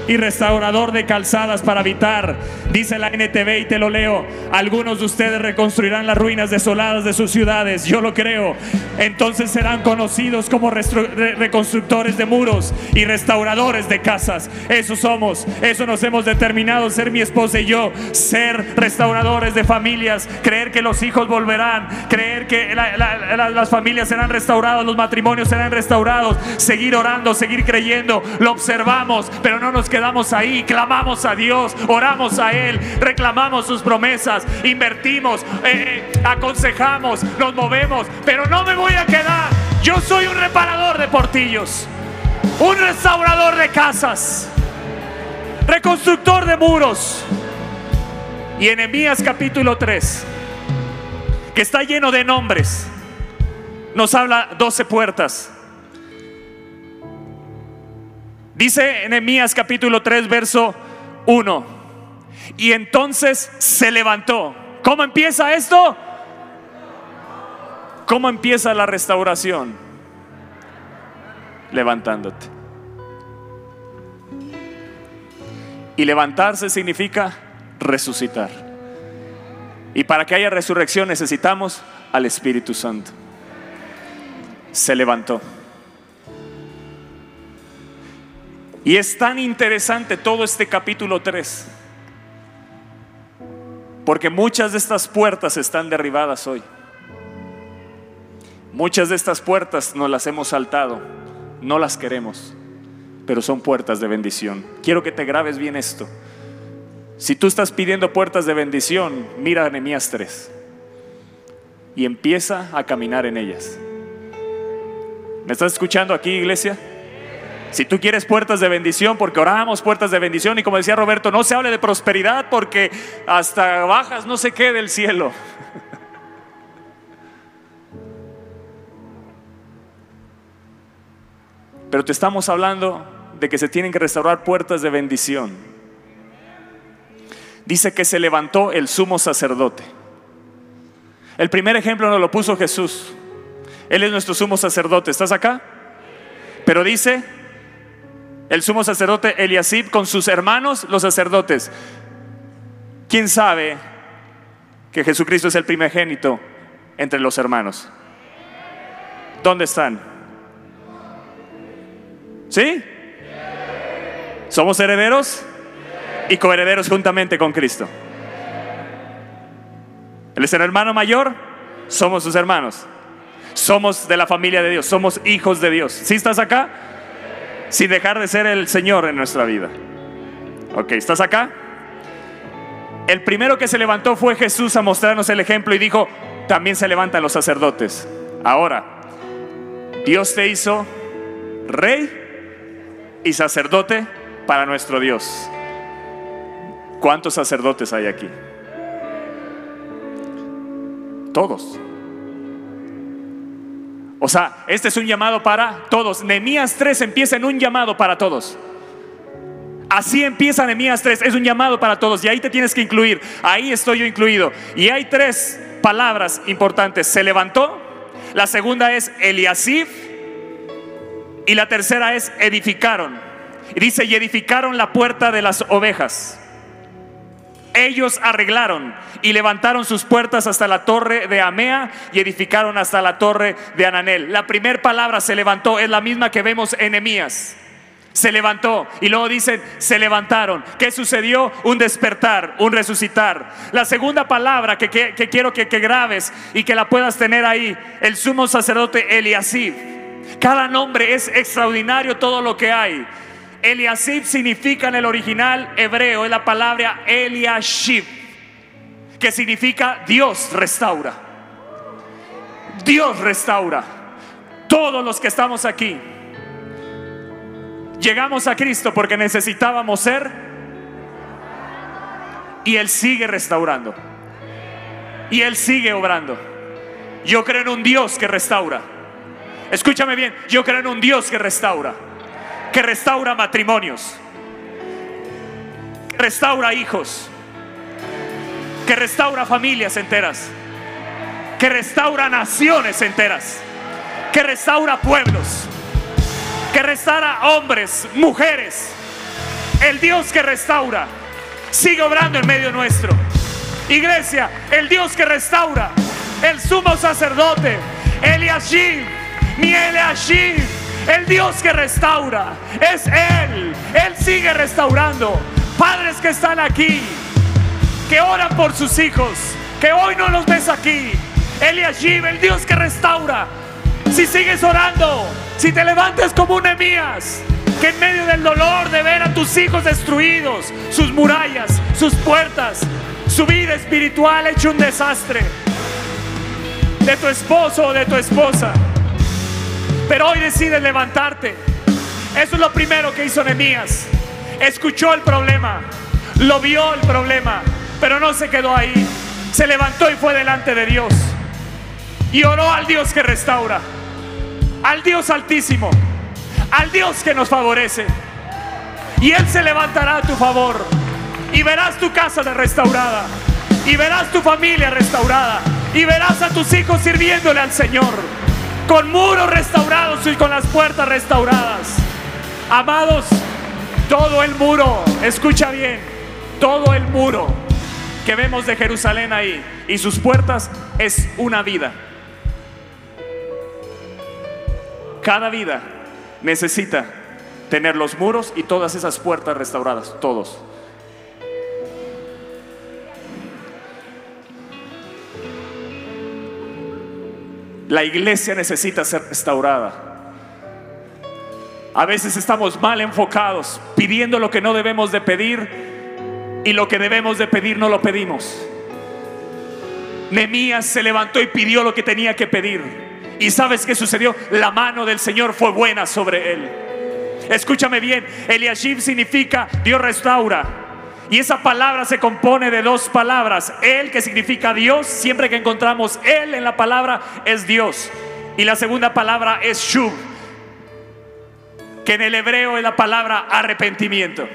y restaurador de calzadas para habitar. Dice la NTV y te lo leo. Algunos de ustedes reconstruirán las ruinas desoladas de sus ciudades. Yo lo creo. Entonces serán conocidos como reconstructores de muros y restauradores de casas. Eso somos. Eso nos hemos determinado ser mi esposa y yo. Ser restauradores de familias. Creer que los hijos volverán. Creer que las familias serán restauradas. Los matrimonios serán restaurados. Seguir orando, seguir creyendo. Lo observamos, pero no nos quedamos ahí, clamamos a Dios, oramos a Él, reclamamos sus promesas, invertimos, eh, eh, aconsejamos, nos movemos, pero no me voy a quedar. Yo soy un reparador de portillos, un restaurador de casas, reconstructor de muros. Y en Emías capítulo 3, que está lleno de nombres, nos habla 12 puertas. Dice Nehemías capítulo 3, verso 1. Y entonces se levantó. ¿Cómo empieza esto? ¿Cómo empieza la restauración? Levantándote. Y levantarse significa resucitar. Y para que haya resurrección necesitamos al Espíritu Santo. Se levantó. Y es tan interesante todo este capítulo 3, porque muchas de estas puertas están derribadas hoy. Muchas de estas puertas nos las hemos saltado, no las queremos. pero son puertas de bendición. Quiero que te grabes bien esto. Si tú estás pidiendo puertas de bendición, mira a Nehemías 3 y empieza a caminar en ellas. ¿Me estás escuchando aquí, iglesia? Si tú quieres puertas de bendición, porque oramos puertas de bendición, y como decía Roberto, no se hable de prosperidad porque hasta bajas no se quede del cielo. Pero te estamos hablando de que se tienen que restaurar puertas de bendición. Dice que se levantó el sumo sacerdote. El primer ejemplo nos lo puso Jesús. Él es nuestro sumo sacerdote. ¿Estás acá? Pero dice el sumo sacerdote Eliasib con sus hermanos, los sacerdotes. ¿Quién sabe que Jesucristo es el primogénito entre los hermanos? ¿Dónde están? ¿Sí? ¿Somos herederos? Y coherederos juntamente con Cristo. Él es el hermano mayor, somos sus hermanos. Somos de la familia de Dios, somos hijos de Dios. ¿Sí estás acá? Sin dejar de ser el Señor en nuestra vida. Ok, ¿estás acá? El primero que se levantó fue Jesús a mostrarnos el ejemplo y dijo, también se levantan los sacerdotes. Ahora, Dios te hizo rey y sacerdote para nuestro Dios. ¿Cuántos sacerdotes hay aquí? Todos. O sea, este es un llamado para todos. Nemías 3 empieza en un llamado para todos. Así empieza Nemías 3, es un llamado para todos y ahí te tienes que incluir. Ahí estoy yo incluido. Y hay tres palabras importantes. Se levantó, la segunda es Eliasif y la tercera es edificaron. Dice, y edificaron la puerta de las ovejas. Ellos arreglaron y levantaron sus puertas hasta la torre de Amea y edificaron hasta la torre de Ananel. La primera palabra se levantó es la misma que vemos en Emías. Se levantó y luego dicen, se levantaron. ¿Qué sucedió? Un despertar, un resucitar. La segunda palabra que, quiero que, que, grabes y que la puedas tener ahí, el sumo sacerdote Eliasib. Cada nombre es extraordinario todo lo que hay. Eliasib significa en el original hebreo, es la palabra Eliashib, que significa Dios restaura. Dios restaura. Todos los que estamos aquí, llegamos a Cristo porque necesitábamos ser y Él sigue restaurando. Y Él sigue obrando. Yo creo en un Dios que restaura. Escúchame bien, yo creo en un Dios que restaura que restaura matrimonios, que restaura hijos, que restaura familias enteras, que restaura naciones enteras, que restaura pueblos, que restaura hombres, mujeres. El Dios que restaura sigue obrando en medio nuestro. Iglesia, el Dios que restaura, el sumo sacerdote, Eliashib, mi Eliashib el Dios que restaura es Él. Él sigue restaurando. Padres que están aquí, que oran por sus hijos, que hoy no los ves aquí. Eliashib, el Dios que restaura. Si sigues orando, si te levantas como un Emías, que en medio del dolor de ver a tus hijos destruidos, sus murallas, sus puertas, su vida espiritual hecho un desastre, de tu esposo o de tu esposa pero hoy decides levantarte. Eso es lo primero que hizo Nehemías. Escuchó el problema, lo vio el problema, pero no se quedó ahí. Se levantó y fue delante de Dios. Y oró al Dios que restaura, al Dios altísimo, al Dios que nos favorece. Y Él se levantará a tu favor. Y verás tu casa restaurada. Y verás tu familia restaurada. Y verás a tus hijos sirviéndole al Señor con muros restaurados y con las puertas restauradas. Amados, todo el muro, escucha bien, todo el muro que vemos de Jerusalén ahí y sus puertas es una vida. Cada vida necesita tener los muros y todas esas puertas restauradas, todos. La iglesia necesita ser restaurada. A veces estamos mal enfocados, pidiendo lo que no debemos de pedir y lo que debemos de pedir no lo pedimos. Nemías se levantó y pidió lo que tenía que pedir. ¿Y sabes qué sucedió? La mano del Señor fue buena sobre él. Escúchame bien, Eliashib significa Dios restaura. Y esa palabra se compone de dos palabras. El que significa Dios, siempre que encontramos Él en la palabra es Dios. Y la segunda palabra es Shub, que en el hebreo es la palabra arrepentimiento.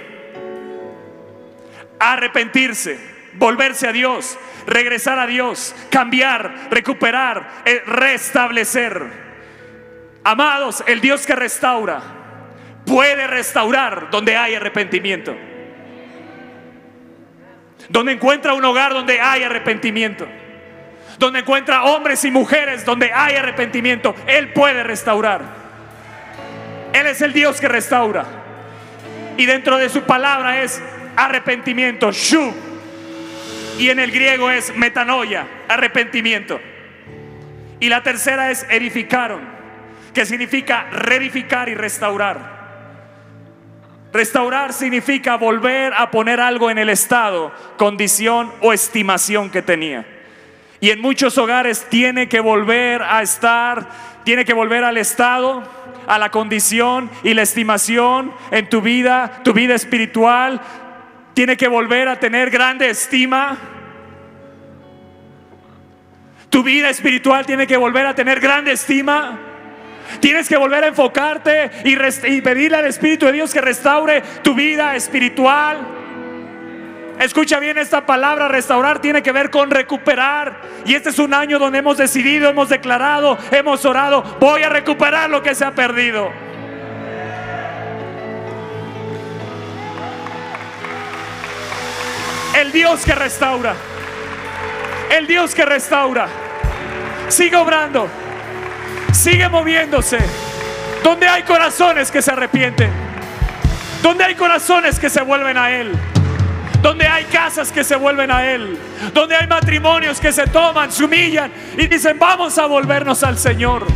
Arrepentirse, volverse a Dios, regresar a Dios, cambiar, recuperar, eh, restablecer. Amados, el Dios que restaura puede restaurar donde hay arrepentimiento. Donde encuentra un hogar donde hay arrepentimiento. Donde encuentra hombres y mujeres donde hay arrepentimiento. Él puede restaurar. Él es el Dios que restaura. Y dentro de su palabra es arrepentimiento, shu. Y en el griego es metanoia, arrepentimiento. Y la tercera es edificaron, que significa reedificar y restaurar. Restaurar significa volver a poner algo en el estado, condición o estimación que tenía. Y en muchos hogares tiene que volver a estar, tiene que volver al estado a la condición y la estimación en tu vida, tu vida espiritual. Tiene que volver a tener grande estima. Tu vida espiritual tiene que volver a tener grande estima. Tienes que volver a enfocarte y, pedirle al Espíritu de Dios que restaure tu vida espiritual. Escucha bien esta palabra, restaurar tiene que ver con recuperar. Y este es un año donde hemos decidido, hemos declarado, hemos orado, voy a recuperar lo que se ha perdido. El Dios que restaura. El Dios que restaura. Sigue obrando. Sigue moviéndose. Donde hay corazones que se arrepienten. Donde hay corazones que se vuelven a Él donde hay casas que se vuelven a Él, donde hay matrimonios que se toman, se humillan y dicen, vamos a volvernos al Señor.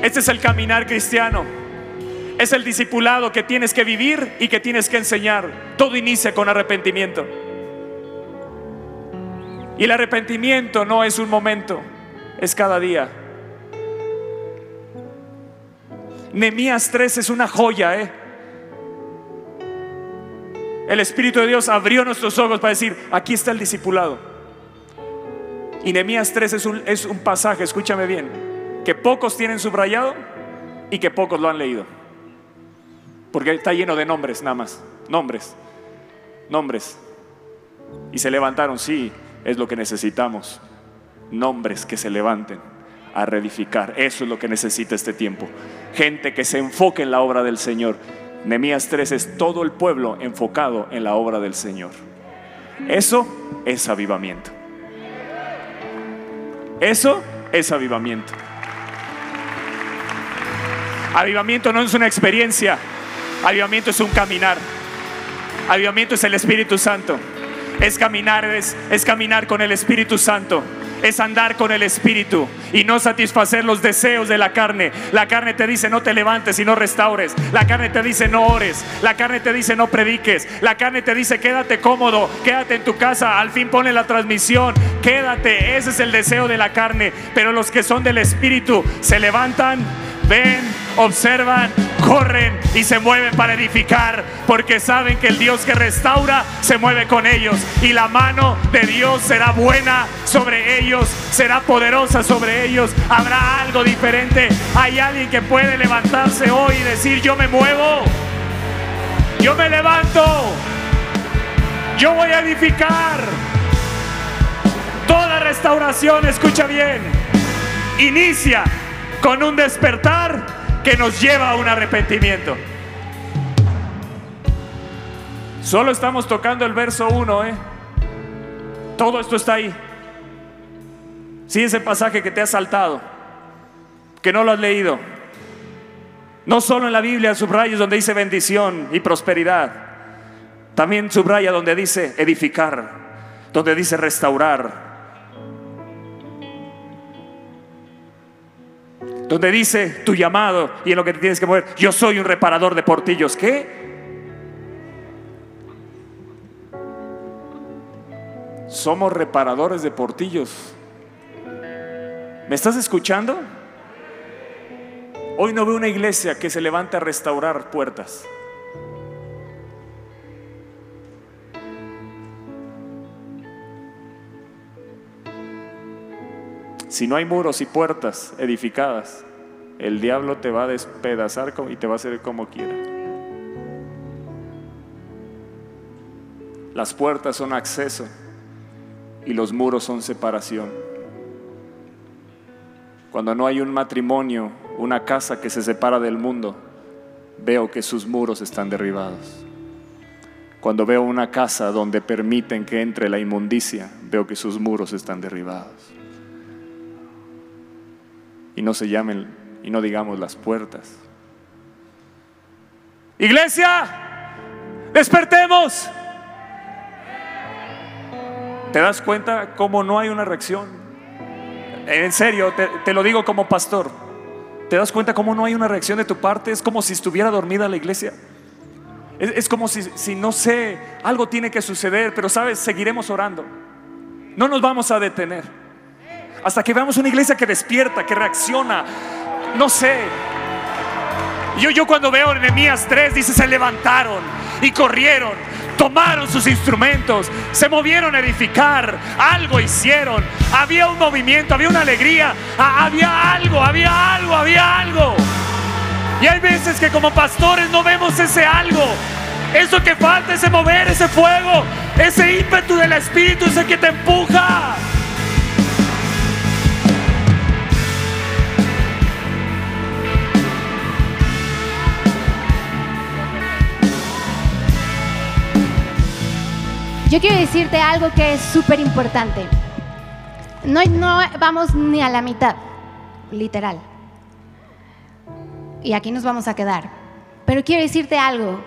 Este es el caminar cristiano. Es el discipulado que tienes que vivir y que tienes que enseñar. Todo inicia con arrepentimiento. Y el arrepentimiento no es un momento, es cada día. Nemías 3 es una joya, ¿eh? el Espíritu de Dios abrió nuestros ojos para decir, aquí está el discipulado. Y Nehemías 3 es un, es un pasaje, escúchame bien, que pocos tienen subrayado y que pocos lo han leído. Porque está lleno de nombres nada más, nombres, nombres. Y se levantaron, sí, es lo que necesitamos. Nombres que se levanten a reedificar. Eso es lo que necesita este tiempo. Gente que se enfoque en la obra del Señor Nemías 3 es todo el pueblo enfocado en la obra del Señor. Eso es avivamiento. Eso es avivamiento. Avivamiento no es una experiencia, avivamiento es un caminar. Avivamiento es el Espíritu Santo. Es caminar, es, es caminar con el Espíritu Santo es andar con el Espíritu y no satisfacer los deseos de la carne. La carne te dice no te levantes y no restaures. La carne te dice no ores. La carne te dice no prediques. La carne te dice quédate cómodo, quédate en tu casa, al fin pone la transmisión, quédate. Ese es el deseo de la carne. Pero los que son del Espíritu se levantan ven, observan, corren y se mueven para edificar, porque saben que el Dios que restaura se mueve con ellos y la mano de Dios será buena sobre ellos, será poderosa sobre ellos, habrá algo diferente. Hay alguien que puede levantarse hoy y decir, yo me muevo, yo me levanto, yo voy a edificar. Toda restauración, escucha bien, inicia con un despertar que nos lleva a un arrepentimiento. Solo estamos tocando el verso 1, ¿eh? Todo esto está ahí. Sí, ese pasaje que te ha saltado, que no lo has leído. No solo en la Biblia subrayas donde dice bendición y prosperidad. También subraya donde dice edificar, donde dice restaurar, donde dice tu llamado y en lo que te tienes que mover. Yo soy un reparador de portillos. ¿Qué? Somos reparadores de portillos. ¿Me estás escuchando? Hoy no veo una iglesia que se levante a restaurar puertas. Si no hay muros y puertas edificadas, el diablo te va a despedazar y te va a hacer como quiera. Las puertas son acceso y los muros son separación. Cuando no hay un matrimonio, una casa que se separa del mundo, veo que sus muros están derribados. Cuando veo una casa donde permiten que entre la inmundicia, veo que sus muros están derribados y no se llamen y no digamos las puertas. Iglesia, despertemos. ¿Te das cuenta cómo no hay una reacción? En serio, te, lo digo como pastor. ¿Te das cuenta cómo no hay una reacción de tu parte? Es como si estuviera dormida la iglesia. Es, es como si, si no sé, algo tiene que suceder, pero sabes, seguiremos orando. No nos vamos a detener. Hasta que veamos una iglesia que despierta, que reacciona. No sé. Yo, yo cuando veo Nehemías 3 dice se levantaron y corrieron, tomaron sus instrumentos, se movieron a edificar, algo hicieron. Había un movimiento, había una alegría, había algo, había algo, había algo. Y hay veces que como pastores no vemos ese algo. Eso que falta, ese mover, ese fuego, ese ímpetu del Espíritu, ese que te empuja. Yo quiero decirte algo que es súper importante. No, no vamos ni a la mitad, literal. Y aquí nos vamos a quedar. Pero quiero decirte algo.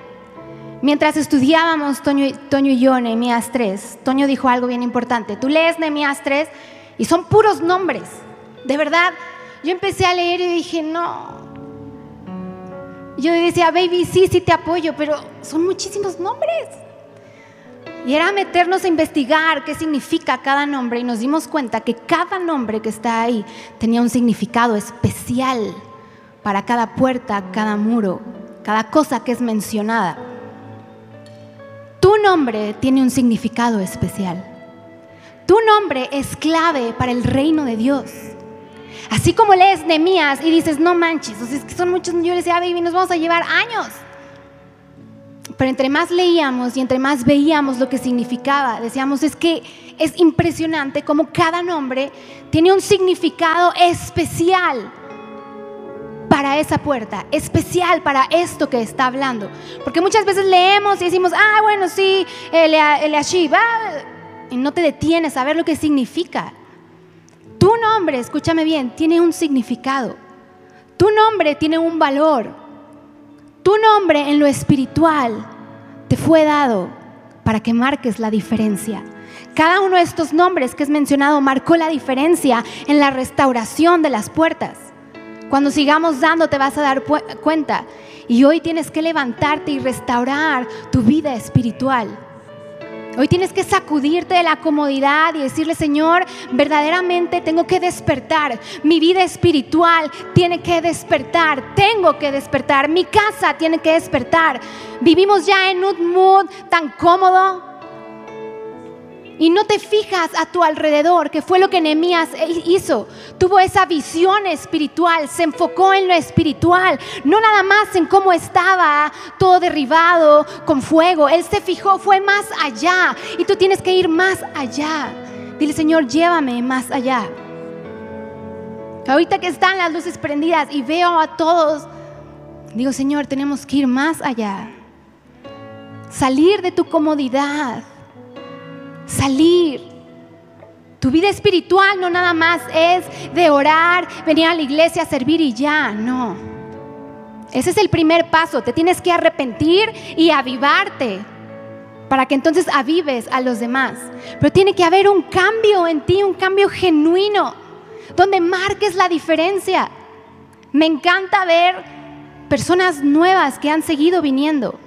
Mientras estudiábamos Toño, y yo Nehemías 3, Toño dijo algo bien importante. Tú lees Nehemías 3 y son puros nombres. De verdad, yo empecé a leer y dije, no. Yo decía, baby, sí, sí te apoyo, pero son muchísimos nombres. Y era meternos a investigar qué significa cada nombre y nos dimos cuenta que cada nombre que está ahí tenía un significado especial para cada puerta, cada muro, cada cosa que es mencionada. Tu nombre tiene un significado especial. Tu nombre es clave para el reino de Dios. Así como lees Nemías y dices, no manches, es que son muchos, yo les decía, baby, nos vamos a llevar años. Pero entre más leíamos y entre más veíamos lo que significaba, decíamos, es que es impresionante cómo cada nombre tiene un significado especial para esa puerta, especial para esto que está hablando. Porque muchas veces leemos y decimos, ah, bueno, sí, el Ashiva, y no te detienes a ver lo que significa. Tu nombre, escúchame bien, tiene un significado. Tu nombre tiene un valor. Tu nombre en lo espiritual te fue dado para que marques la diferencia. Cada uno de estos nombres que es mencionado marcó la diferencia en la restauración de las puertas. Cuando sigamos dando te vas a dar cuenta. Y hoy tienes que levantarte y restaurar tu vida espiritual. Hoy tienes que sacudirte de la comodidad y decirle, Señor, verdaderamente tengo que despertar. Mi vida espiritual tiene que despertar. Tengo que despertar. Mi casa tiene que despertar. Vivimos ya en un mood tan cómodo y no te fijas a tu alrededor, que fue lo que Nehemías hizo. Tuvo esa visión espiritual, se enfocó en lo espiritual, no nada más en cómo estaba todo derribado con fuego. Él se fijó, fue más allá. Y tú tienes que ir más allá. Dile, Señor, llévame más allá. Ahorita que están las luces prendidas y veo a todos, digo, Señor, tenemos que ir más allá. Salir de tu comodidad salir. Tu vida espiritual no nada más es de orar, venir a la iglesia a servir y ya, no. Ese es el primer paso, te tienes que arrepentir y avivarte para que entonces avives a los demás. Pero tiene que haber un cambio en ti, un cambio genuino, donde marques la diferencia. Me encanta ver personas nuevas que han seguido viniendo.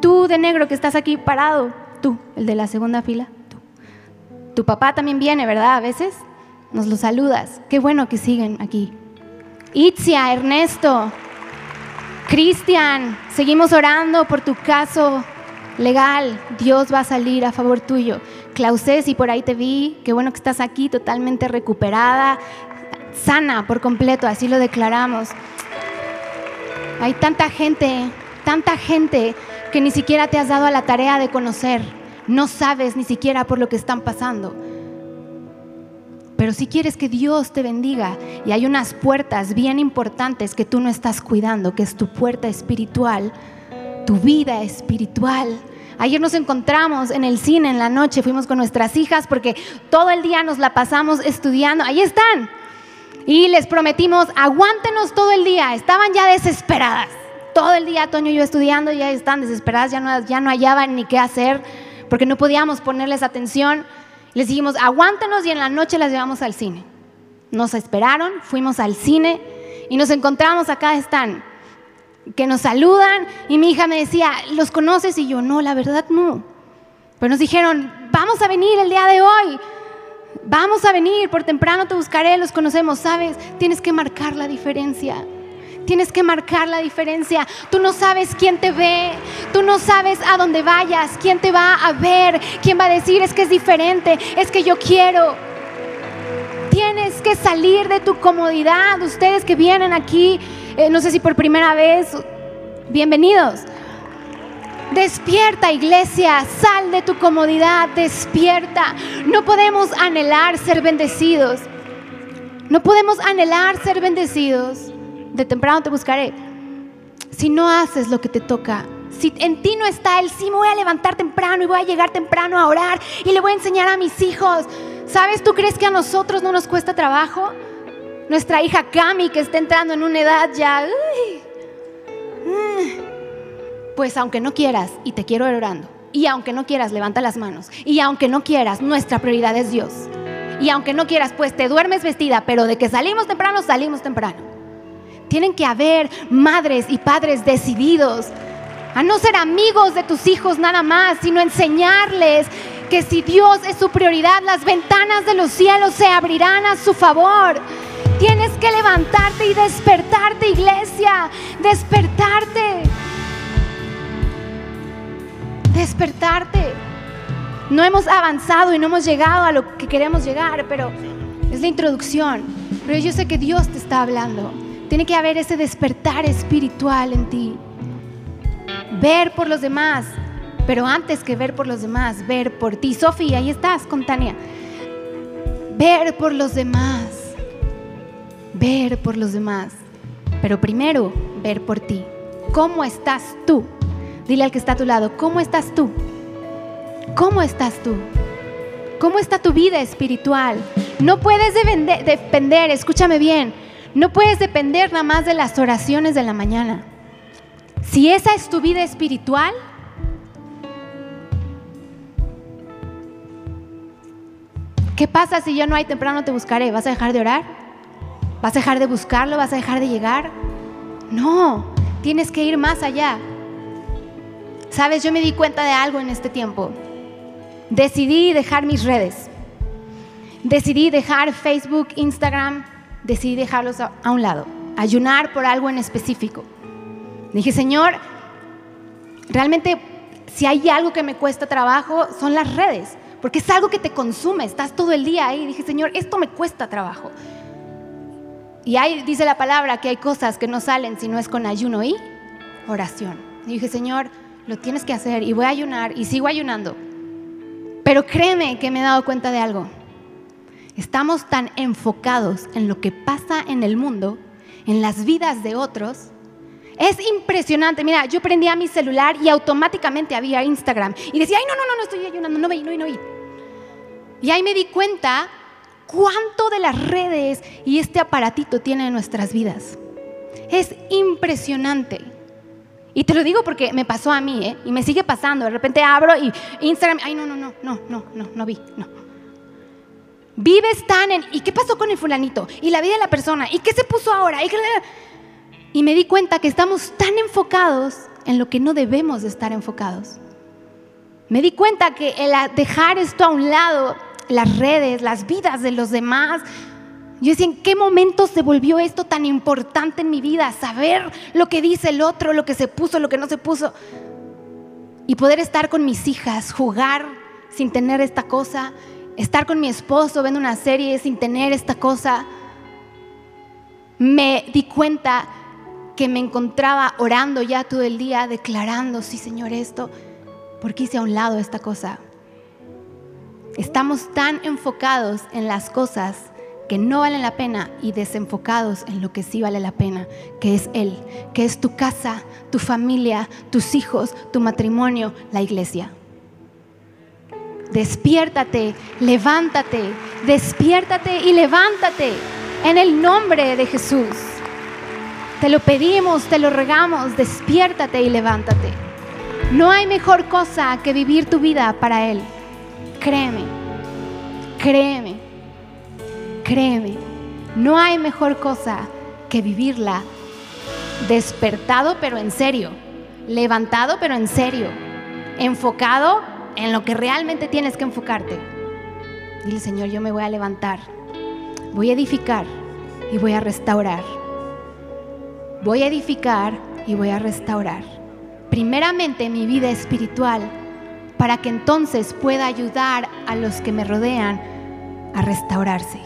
Tú de negro que estás aquí parado, tú, el de la segunda fila, tú. Tu papá también viene, ¿verdad? A veces nos lo saludas. Qué bueno que siguen aquí. Itzia, Ernesto, Cristian, seguimos orando por tu caso legal. Dios va a salir a favor tuyo. Clausés, y por ahí te vi, qué bueno que estás aquí totalmente recuperada, sana por completo, así lo declaramos. Hay tanta gente, tanta gente que ni siquiera te has dado a la tarea de conocer. No sabes ni siquiera por lo que están pasando. Pero si quieres que Dios te bendiga y hay unas puertas bien importantes que tú no estás cuidando, que es tu puerta espiritual, tu vida espiritual. Ayer nos encontramos en el cine en la noche, fuimos con nuestras hijas porque todo el día nos la pasamos estudiando. Ahí están. Y les prometimos, aguántenos todo el día. Estaban ya desesperadas. Todo el día Toño y yo estudiando, ya están desesperadas, ya no, ya no hallaban ni qué hacer porque no podíamos ponerles atención. Les dijimos, aguántenos y en la noche las llevamos al cine. Nos esperaron, fuimos al cine y nos encontramos acá están, que nos saludan y mi hija me decía, ¿los conoces? Y yo, no, la verdad no. Pero nos dijeron, vamos a venir el día de hoy, vamos a venir, por temprano te buscaré, los conocemos, ¿sabes? Tienes que marcar la diferencia. Tienes que marcar la diferencia. Tú no sabes quién te ve, tú no sabes a dónde vayas, quién te va a ver, quién va a decir es que es diferente, es que yo quiero. Tienes que salir de tu comodidad. Ustedes que vienen aquí, eh, no sé si por primera vez, bienvenidos. Despierta iglesia, sal de tu comodidad, despierta. No podemos anhelar ser bendecidos. No podemos anhelar ser bendecidos de temprano te buscaré. Si no haces lo que te toca, si en ti no está el sí, me voy a levantar temprano y voy a llegar temprano a orar y le voy a enseñar a mis hijos. ¿Sabes? ¿Tú crees que a nosotros no nos cuesta trabajo? Nuestra hija Cami, que está entrando en una edad ya... Mm, pues aunque no quieras, y te quiero orando, y aunque no quieras, levanta las manos, y aunque no quieras, nuestra prioridad es Dios. Y aunque no quieras, pues te duermes vestida, pero de que salimos temprano, salimos temprano. Tienen que haber madres y padres decididos a no ser amigos de tus hijos nada más, sino enseñarles que si Dios es su prioridad, las ventanas de los cielos se abrirán a su favor. Tienes que levantarte y despertarte, iglesia, despertarte. Despertarte. No hemos avanzado y no hemos llegado a lo que queremos llegar, pero es la introducción. Pero yo sé que Dios te está hablando. Tiene que haber ese despertar espiritual en ti. Ver por los demás, pero antes que ver por los demás, ver por ti. Sofía, ahí estás con Tania. Ver por los demás. Ver por los demás. Pero primero, ver por ti. ¿Cómo estás tú? Dile al que está a tu lado, ¿cómo estás tú? ¿Cómo estás tú? ¿Cómo está tu vida espiritual? No puedes depender, escúchame bien, no puedes depender nada más de las oraciones de la mañana. Si esa es tu vida espiritual, ¿qué pasa si yo no hay temprano te buscaré? ¿Vas a dejar de orar? ¿Vas a dejar de buscarlo? ¿Vas a dejar de llegar? No, tienes que ir más allá. Sabes, yo me di cuenta de algo en este tiempo. Decidí dejar mis redes. Decidí dejar Facebook, Instagram, decidí dejarlos a, un lado, ayunar por algo en específico. Dije, Señor, realmente si hay algo que me cuesta trabajo son las redes, porque es algo que te consume, estás todo el día ahí. Dije, Señor, esto me cuesta trabajo. Y ahí dice la palabra que hay cosas que no salen si no es con ayuno y oración. Y dije, Señor, lo tienes que hacer y voy a ayunar y sigo ayunando. Pero créeme que me he dado cuenta de algo. Estamos tan enfocados en lo que pasa en el mundo, en las vidas de otros. Es impresionante. Mira, yo prendía mi celular y automáticamente había Instagram. Y decía, ay, no, no, no, no estoy ayunando, no vi, no vi, no vi. Y ahí me di cuenta cuánto de las redes y este aparatito tiene en nuestras vidas. Es impresionante. Y te lo digo porque me pasó a mí, ¿eh? Y me sigue pasando. De repente abro y Instagram, ay, no, no, no, no, no, no, no vi, no. Vives tan en, ¿y qué pasó con el fulanito? Y la vida de la persona, ¿y qué se puso ahora? ¿Y, me di cuenta que estamos tan enfocados en lo que no debemos de estar enfocados. Me di cuenta que dejar esto a un lado, las redes, las vidas de los demás, yo decía, ¿en qué momento se volvió esto tan importante en mi vida? Saber lo que dice el otro, lo que se puso, lo que no se puso. Y poder estar con mis hijas, jugar sin tener esta cosa, estar con mi esposo viendo una serie sin tener esta cosa. Me di cuenta que me encontraba orando ya todo el día, declarando, sí Señor, esto, porque hice a un lado esta cosa. Estamos tan enfocados en las cosas que no valen la pena y desenfocados en lo que sí vale la pena, que es Él, que es tu casa, tu familia, tus hijos, tu matrimonio, la iglesia. Despiértate, levántate, despiértate y levántate en el nombre de Jesús. Te lo pedimos, te lo regamos, despiértate y levántate. No hay mejor cosa que vivir tu vida para Él. Créeme, créeme, créeme. No hay mejor cosa que vivirla despertado pero en serio, levantado pero en serio, enfocado en lo que realmente tienes que enfocarte. Dile, Señor, yo me voy a levantar, voy a edificar y voy a restaurar. Voy a edificar y voy a restaurar. Primeramente mi vida espiritual, para que entonces pueda ayudar a los que me rodean a restaurarse.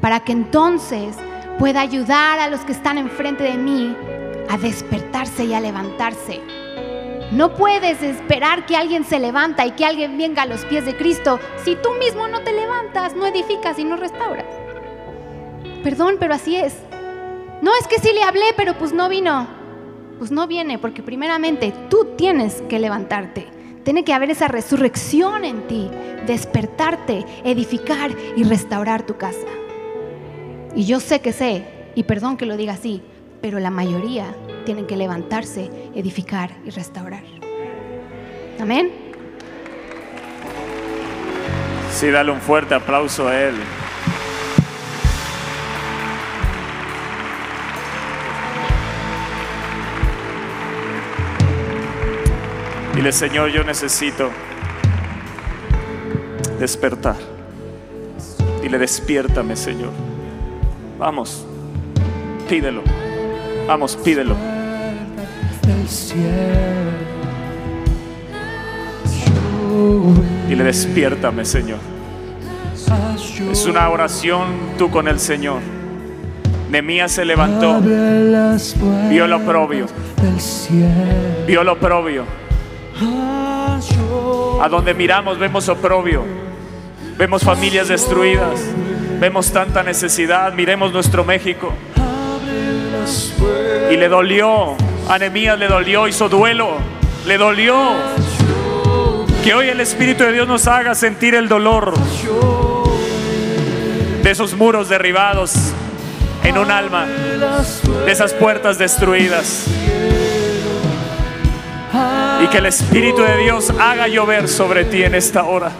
Para que entonces pueda ayudar a los que están enfrente de mí a despertarse y a levantarse. No puedes esperar que alguien se levanta y que alguien venga a los pies de Cristo si tú mismo no te levantas, no edificas y no restauras. Perdón, pero así es. No es que sí le hablé, pero pues no vino. Pues no viene, porque primeramente tú tienes que levantarte. Tiene que haber esa resurrección en ti, despertarte, edificar y restaurar tu casa. Y yo sé que sé, y perdón que lo diga así, pero la mayoría tienen que levantarse, edificar y restaurar. Amén. Sí, dale un fuerte aplauso a Él. Dile, Señor, yo necesito despertar. Dile, despiértame, Señor. Vamos, pídelo. Vamos, pídelo. del cielo. Dile, despiértame, Señor. Es una oración tú con el Señor. Nemías se levantó, vio lo cielo. vio lo yo A donde miramos vemos oprobio, vemos familias destruidas, vemos tanta necesidad. Miremos nuestro México. Y le dolió, a le dolió, hizo duelo, le dolió. Que hoy el Espíritu de Dios nos haga sentir el dolor de esos muros derribados en un alma, de esas puertas destruidas. Y que el Espíritu de Dios haga llover sobre ti en esta hora.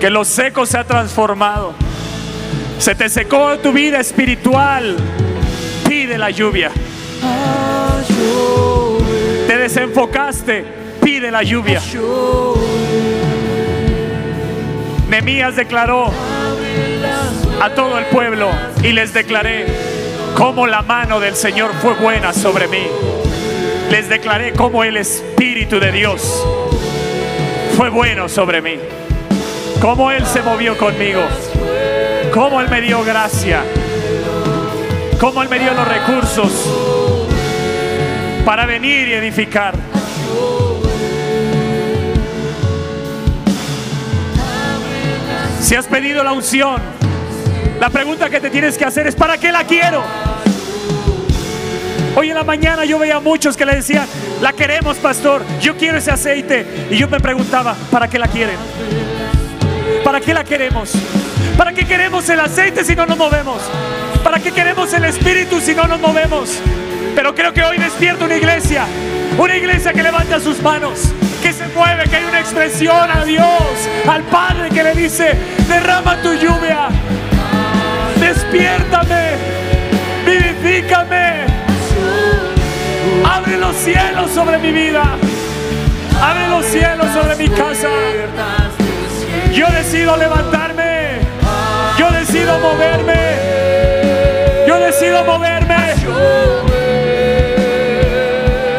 Que lo seco se ha transformado. Se te secó tu vida espiritual. Pide la lluvia. Te desenfocaste. Pide la lluvia. Nemías declaró a todo el pueblo y les declaré cómo la mano del Señor fue buena sobre mí. Les declaré cómo el Espíritu de Dios fue bueno sobre mí. Cómo Él se movió conmigo. Cómo Él me dio gracia. Cómo Él me dio los recursos para venir y edificar. Si has pedido la unción, la pregunta que te tienes que hacer es, ¿para qué la quiero? Hoy en la mañana yo veía a muchos que le decían, la queremos, pastor, yo quiero ese aceite. Y yo me preguntaba, ¿para qué la quieren? ¿Para qué la queremos? ¿Para qué queremos el aceite si no nos movemos? ¿Para qué queremos el espíritu si no nos movemos? Pero creo que hoy despierta una iglesia, una iglesia que levanta sus manos, que se mueve, que hay una expresión a Dios, al Padre que le dice, derrama tu lluvia, despiértame, vivifícame, abre los cielos sobre mi vida, abre los cielos sobre mi casa. Yo decido levantarme, yo decido moverme, yo decido moverme.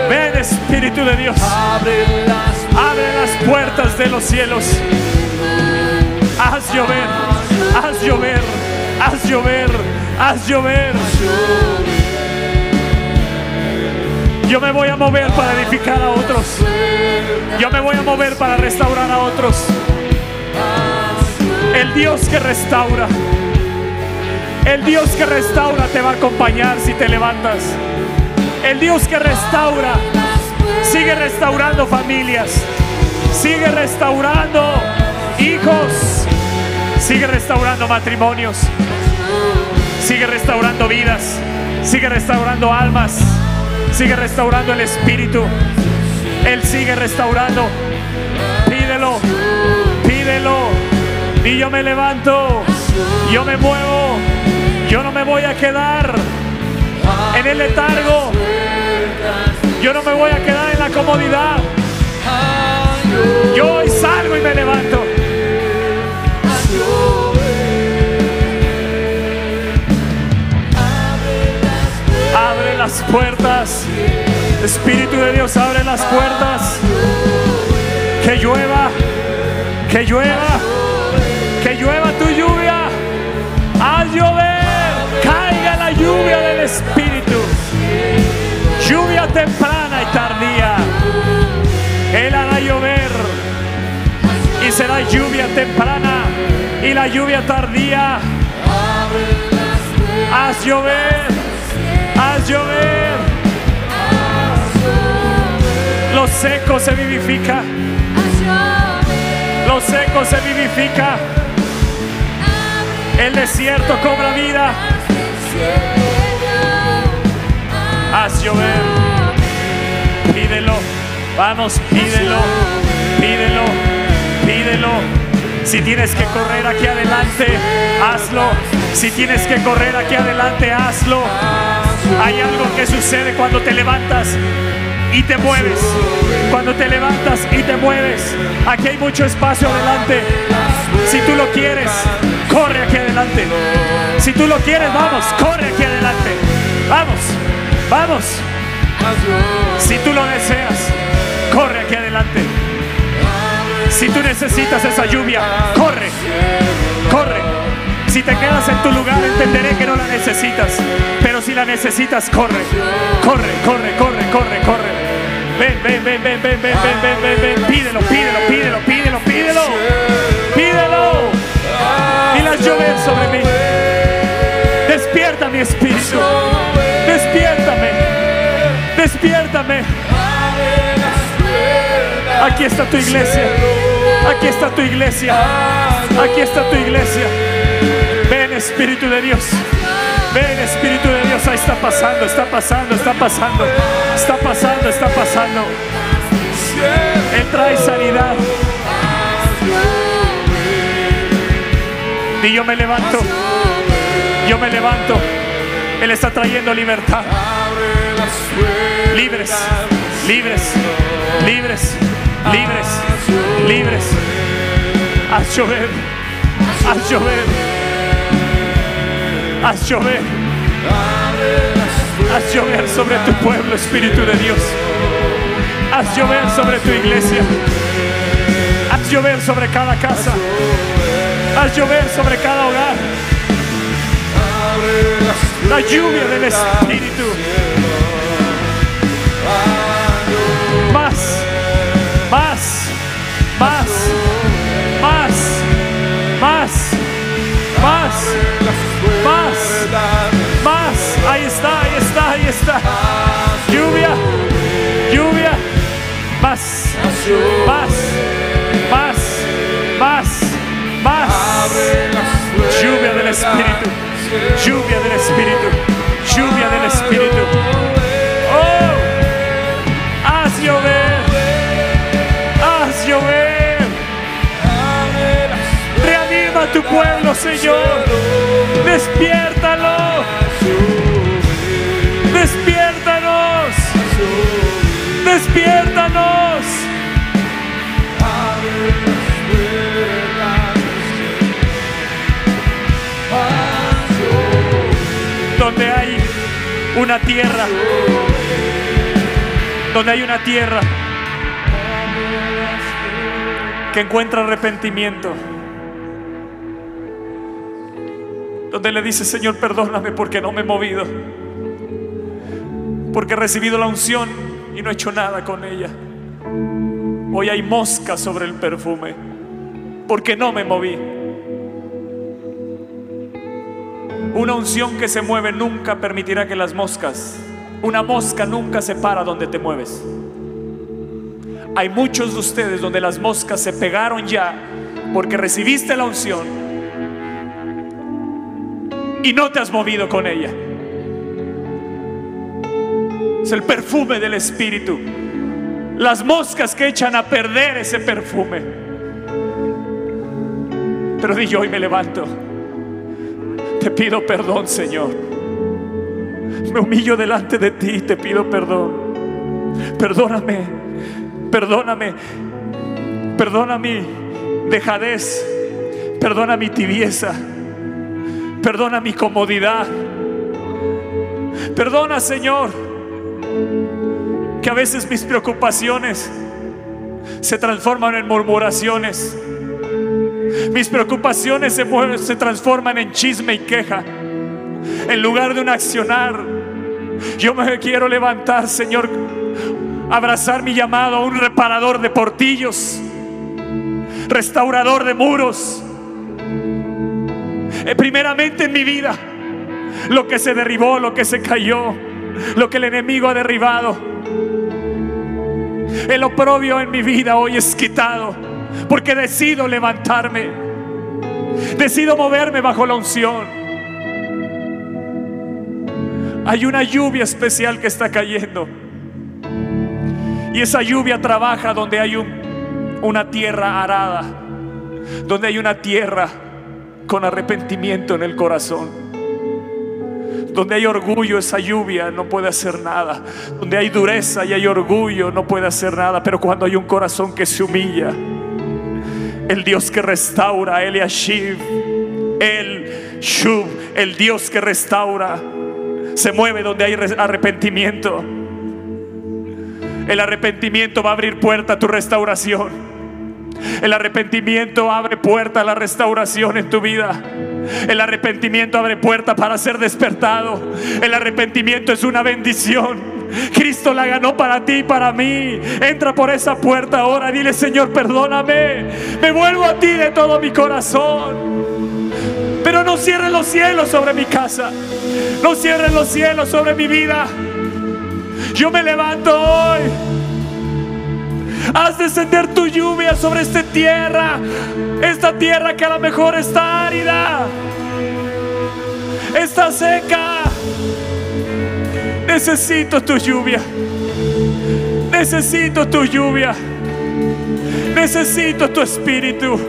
Ven Espíritu de Dios. Abre las puertas de los cielos. Haz llover, haz llover, haz llover, haz llover. Yo me voy a mover para edificar a otros. Yo me voy a mover para restaurar a otros. El Dios que restaura. El Dios que restaura te va a acompañar si te levantas. El Dios que restaura sigue restaurando familias. Sigue restaurando hijos. Sigue restaurando matrimonios. Sigue restaurando vidas. Sigue restaurando almas. Sigue restaurando el espíritu. Él sigue restaurando. Y yo me levanto. Yo me muevo. Yo no me voy a quedar en el letargo. Yo no me voy a quedar en la comodidad. Yo hoy salgo y me levanto. Abre las puertas. Espíritu de Dios, abre las puertas. Que llueva. Que llueva. Que llueva tu lluvia. Haz llover. Caiga la lluvia del Espíritu. Lluvia temprana y tardía. Él hará llover. Y será lluvia temprana y la lluvia tardía. Haz llover. Haz llover. Lo seco se vivifica. Lo seco se vivifica. El desierto cobra vida. Haz llover. Pídelo. Vamos, pídelo. Pídelo. Pídelo. Si tienes que correr aquí adelante, hazlo. Si tienes que correr aquí adelante, hazlo. Hay algo que sucede cuando te levantas y te mueves. Cuando te levantas y te mueves. Aquí hay mucho espacio adelante. Si tú lo quieres, corre aquí adelante. Si tú lo quieres, vamos, corre aquí adelante. Vamos, vamos. Si tú lo deseas, corre aquí adelante. Si tú necesitas esa lluvia, corre, corre. Si te quedas en tu lugar, entenderé que no la necesitas. Pero si la necesitas, corre, corre, corre, corre, corre, corre. Ven, ven, ven, ven, ven, ven, ven, ven, ven, ven. Pídelo, pídelo, pídelo, pídelo, pídelo. Pídelo. Llover sobre mí. Despierta mi espíritu. Despiértame. Despiértame. Aquí está tu iglesia. Aquí está tu iglesia. Aquí está tu iglesia. Ven Espíritu de Dios. Ven Espíritu de Dios. Ahí está pasando, está pasando, está pasando. Está pasando, está pasando. Él trae sanidad. Y yo me levanto. Yo me levanto. Él está trayendo libertad. Libres, libres, libres, libres, libres. Haz llover, haz llover, haz llover, haz llover sobre tu pueblo, Espíritu de Dios. Haz llover sobre tu iglesia. Haz llover sobre cada casa. Haz llover sobre cada hogar. La lluvia del Espíritu. Más, más, más, más, más, más, más, más. Ahí está, ahí está, ahí está. Lluvia, lluvia, más, más, más, más, más. Lluvia del Espíritu, lluvia del Espíritu, lluvia del Espíritu. Oh, haz llover, haz llover, a tu pueblo, Señor. Despiértalo. Despiértanos. Despiértanos. Una tierra. Donde hay una tierra que encuentra arrepentimiento. Donde le dice, Señor, perdóname porque no me he movido. Porque he recibido la unción y no he hecho nada con ella. Hoy hay mosca sobre el perfume. Porque no me moví. Una unción que se mueve nunca permitirá que las moscas, una mosca nunca se para donde te mueves. Hay muchos de ustedes donde las moscas se pegaron ya porque recibiste la unción y no te has movido con ella. Es el perfume del Espíritu. Las moscas que echan a perder ese perfume. Pero di yo hoy me levanto. Te pido perdón, Señor. Me humillo delante de ti y te pido perdón. Perdóname, perdóname, perdona mi dejadez, perdona mi tibieza, perdona mi comodidad. Perdona, Señor, que a veces mis preocupaciones se transforman en murmuraciones. Mis preocupaciones se, mueven, se transforman en chisme y queja. En lugar de un accionar, yo me quiero levantar, Señor, abrazar mi llamado a un reparador de portillos, restaurador de muros. Eh, primeramente en mi vida, lo que se derribó, lo que se cayó, lo que el enemigo ha derribado. El oprobio en mi vida hoy es quitado porque decido levantarme, decido moverme bajo la unción. Hay una lluvia especial que está cayendo. Y esa lluvia trabaja donde hay un- una tierra arada, donde hay una tierra con arrepentimiento en el corazón. Donde hay orgullo, esa lluvia no puede hacer nada. Donde hay dureza y hay orgullo, no puede hacer nada. Pero cuando hay un corazón que se humilla, el Dios que restaura, el Yashiv, el Shub, el Dios que restaura, se mueve donde hay re- arrepentimiento. El arrepentimiento va a abrir puerta a tu restauración. El arrepentimiento abre puerta a la restauración en tu vida. El arrepentimiento abre puerta para ser despertado. El arrepentimiento es una bendición. Cristo la ganó para ti y para mí. Entra por esa puerta ahora. Dile, Señor, perdóname. Me vuelvo a ti de todo mi corazón. Pero no cierren los cielos sobre mi casa. No cierren los cielos sobre mi vida. Yo me levanto hoy. Haz descender tu lluvia sobre esta tierra. Esta tierra que a lo mejor está árida. Está seca. Necesito tu lluvia. Necesito tu lluvia. Necesito tu espíritu.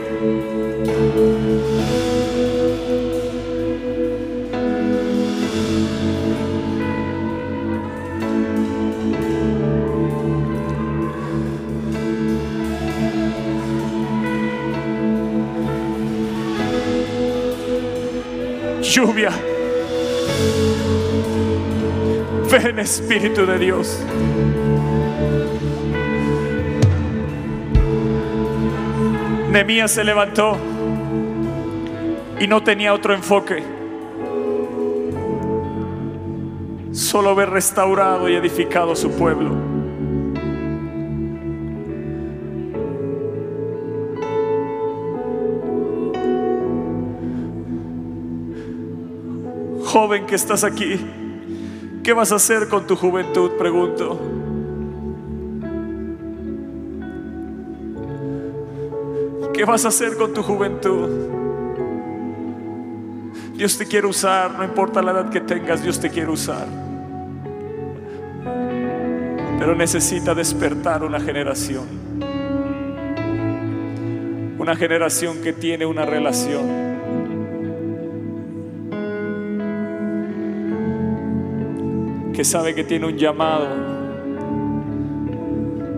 Lluvia. Ven Espíritu de Dios. Nehemías se levantó y no tenía otro enfoque. Solo ver restaurado y edificado su pueblo. Joven que estás aquí, ¿qué vas a hacer con tu juventud? Pregunto. ¿Qué vas a hacer con tu juventud? Dios te quiere usar, no importa la edad que tengas, Dios te quiere usar. Pero necesita despertar una generación. Una generación que tiene una relación que sabe que tiene un llamado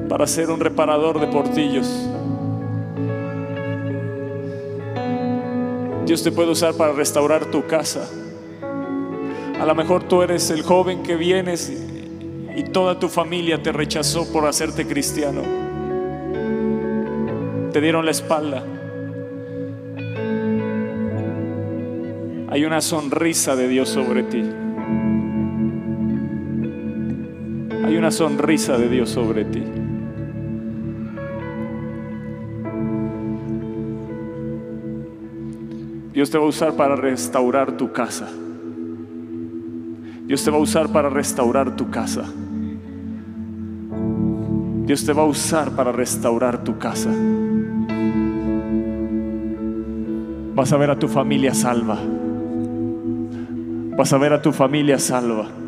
para ser un reparador de portillos. Dios te puede usar para restaurar tu casa. A lo mejor tú eres el joven que vienes y toda tu familia te rechazó por hacerte cristiano. Te dieron la espalda. Hay una sonrisa de Dios sobre ti. Hay una sonrisa de Dios sobre ti. Dios te va a usar para restaurar tu casa. Dios te va a usar para restaurar tu casa. Dios te va a usar para restaurar tu casa. Vas a ver a tu familia salva. Vas a ver a tu familia salva.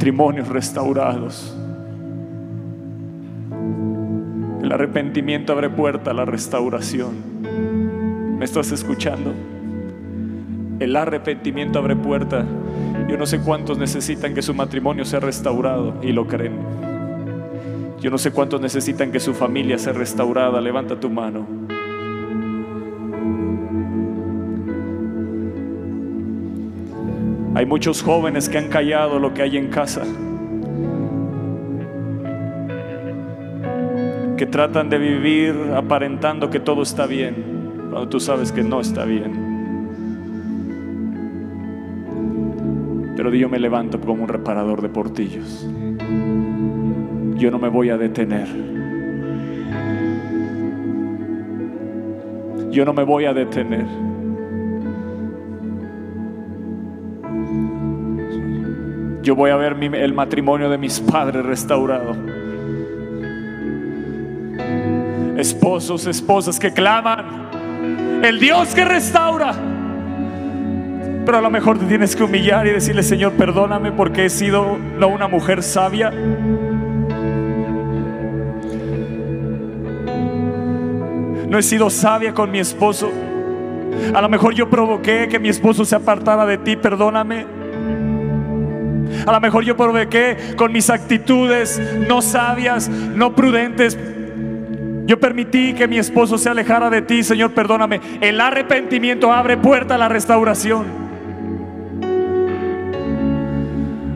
Matrimonios restaurados. El arrepentimiento abre puerta a la restauración. ¿Me estás escuchando? El arrepentimiento abre puerta. Yo no sé cuántos necesitan que su matrimonio sea restaurado y lo creen. Yo no sé cuántos necesitan que su familia sea restaurada. Levanta tu mano. Hay muchos jóvenes que han callado lo que hay en casa. Que tratan de vivir aparentando que todo está bien, cuando tú sabes que no está bien. Pero yo me levanto como un reparador de portillos. Yo no me voy a detener. Yo no me voy a detener. Yo voy a ver el matrimonio de mis padres restaurado. Esposos, esposas que claman. El Dios que restaura. Pero a lo mejor te tienes que humillar y decirle, Señor, perdóname porque he sido no una mujer sabia. No he sido sabia con mi esposo. A lo mejor yo provoqué que mi esposo se apartara de ti, perdóname. A lo mejor yo provoqué con mis actitudes no sabias, no prudentes. Yo permití que mi esposo se alejara de ti, Señor, perdóname. El arrepentimiento abre puerta a la restauración.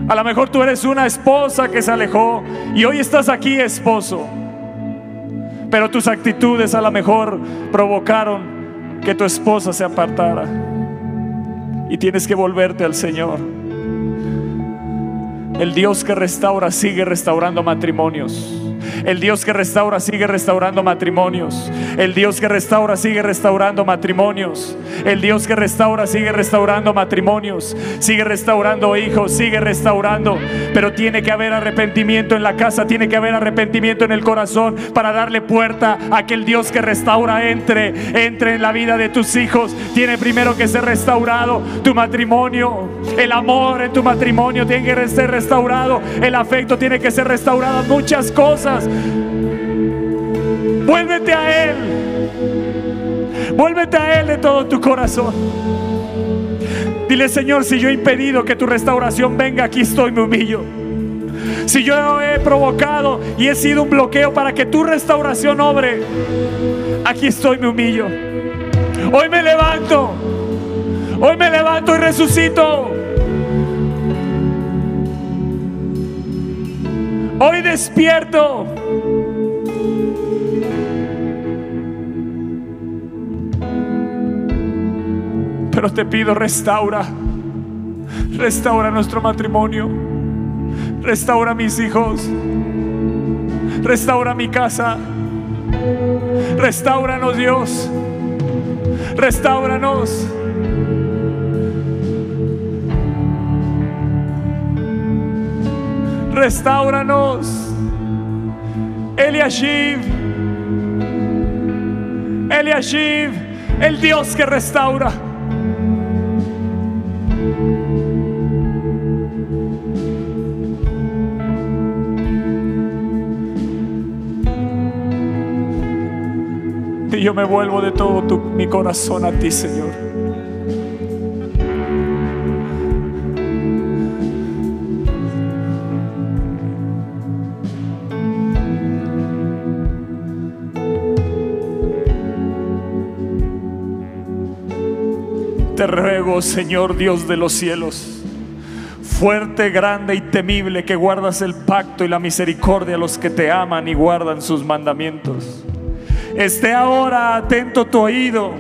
A lo mejor tú eres una esposa que se alejó y hoy estás aquí, esposo. Pero tus actitudes a lo mejor provocaron que tu esposa se apartara. Y tienes que volverte al Señor. El Dios que restaura sigue restaurando matrimonios. El Dios que restaura sigue restaurando matrimonios. El Dios que restaura sigue restaurando matrimonios. El Dios que restaura sigue restaurando matrimonios. Sigue restaurando hijos, sigue restaurando. Pero tiene que haber arrepentimiento en la casa, tiene que haber arrepentimiento en el corazón para darle puerta a que el Dios que restaura entre, entre en la vida de tus hijos. Tiene primero que ser restaurado tu matrimonio. El amor en tu matrimonio tiene que ser restaurado. El afecto tiene que ser restaurado. Muchas cosas. Vuélvete a Él. Vuélvete a Él de todo tu corazón. Dile, Señor, si yo he impedido que tu restauración venga, aquí estoy, me humillo. Si yo he provocado y he sido un bloqueo para que tu restauración obre, aquí estoy, me humillo. Hoy me levanto. Hoy me levanto y resucito. Hoy despierto. Pero te pido, restaura. Restaura nuestro matrimonio. Restaura mis hijos. Restaura mi casa. Restauranos, Dios. Restauranos. Restauranos. Eliashib. Eliashib, el Dios que restaura. yo me vuelvo de todo mi corazón a ti, Señor. Ruego, Señor Dios de los cielos, fuerte, grande y temible, que guardas el pacto y la misericordia a los que te aman y guardan sus mandamientos. Esté ahora atento tu oído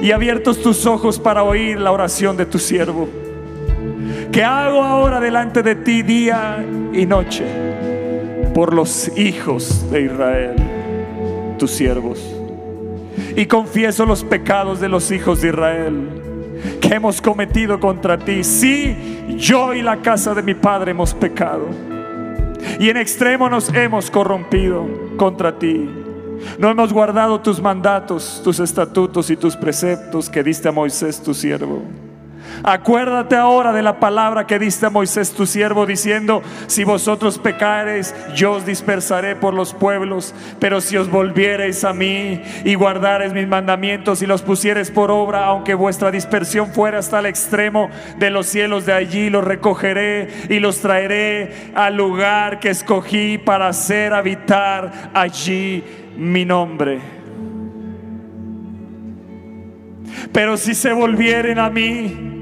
y abiertos tus ojos para oír la oración de tu siervo. Que hago ahora delante de ti día y noche por los hijos de Israel, tus siervos. Y confieso los pecados de los hijos de Israel que hemos cometido contra ti. Sí, yo y la casa de mi padre hemos pecado. Y en extremo nos hemos corrompido contra ti. No hemos guardado tus mandatos, tus estatutos y tus preceptos que diste a Moisés tu siervo. Acuérdate ahora de la palabra que diste a Moisés tu siervo diciendo, si vosotros pecareis, yo os dispersaré por los pueblos, pero si os volviereis a mí y guardareis mis mandamientos y los pusiereis por obra, aunque vuestra dispersión fuera hasta el extremo de los cielos de allí, los recogeré y los traeré al lugar que escogí para hacer habitar allí mi nombre. Pero si se volvieren a mí,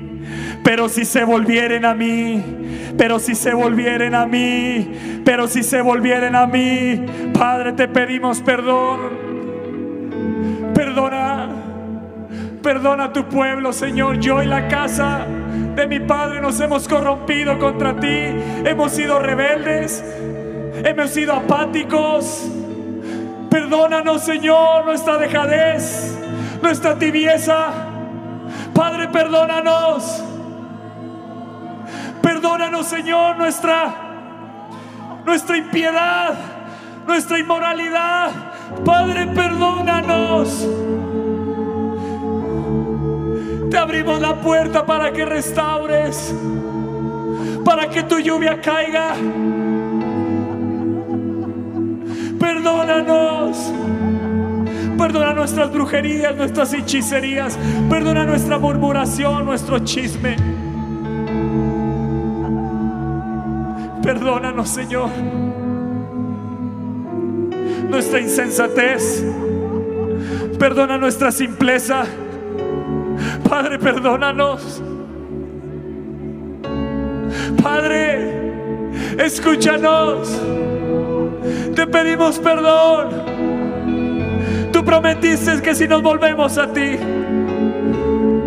pero si se volvieren a mí, pero si se volvieren a mí, pero si se volvieren a mí, Padre, te pedimos perdón. Perdona, perdona a tu pueblo, Señor. Yo y la casa de mi Padre nos hemos corrompido contra ti. Hemos sido rebeldes, hemos sido apáticos. Perdónanos, Señor, nuestra dejadez, nuestra tibieza. Padre, perdónanos. Perdónanos, Señor, nuestra nuestra impiedad, nuestra inmoralidad. Padre, perdónanos. Te abrimos la puerta para que restaures, para que tu lluvia caiga. Perdónanos. Perdona nuestras brujerías, nuestras hechicerías. Perdona nuestra murmuración, nuestro chisme. Perdónanos, Señor. Nuestra insensatez. Perdona nuestra simpleza. Padre, perdónanos. Padre, escúchanos. Te pedimos perdón. Tú prometiste que si nos volvemos a ti,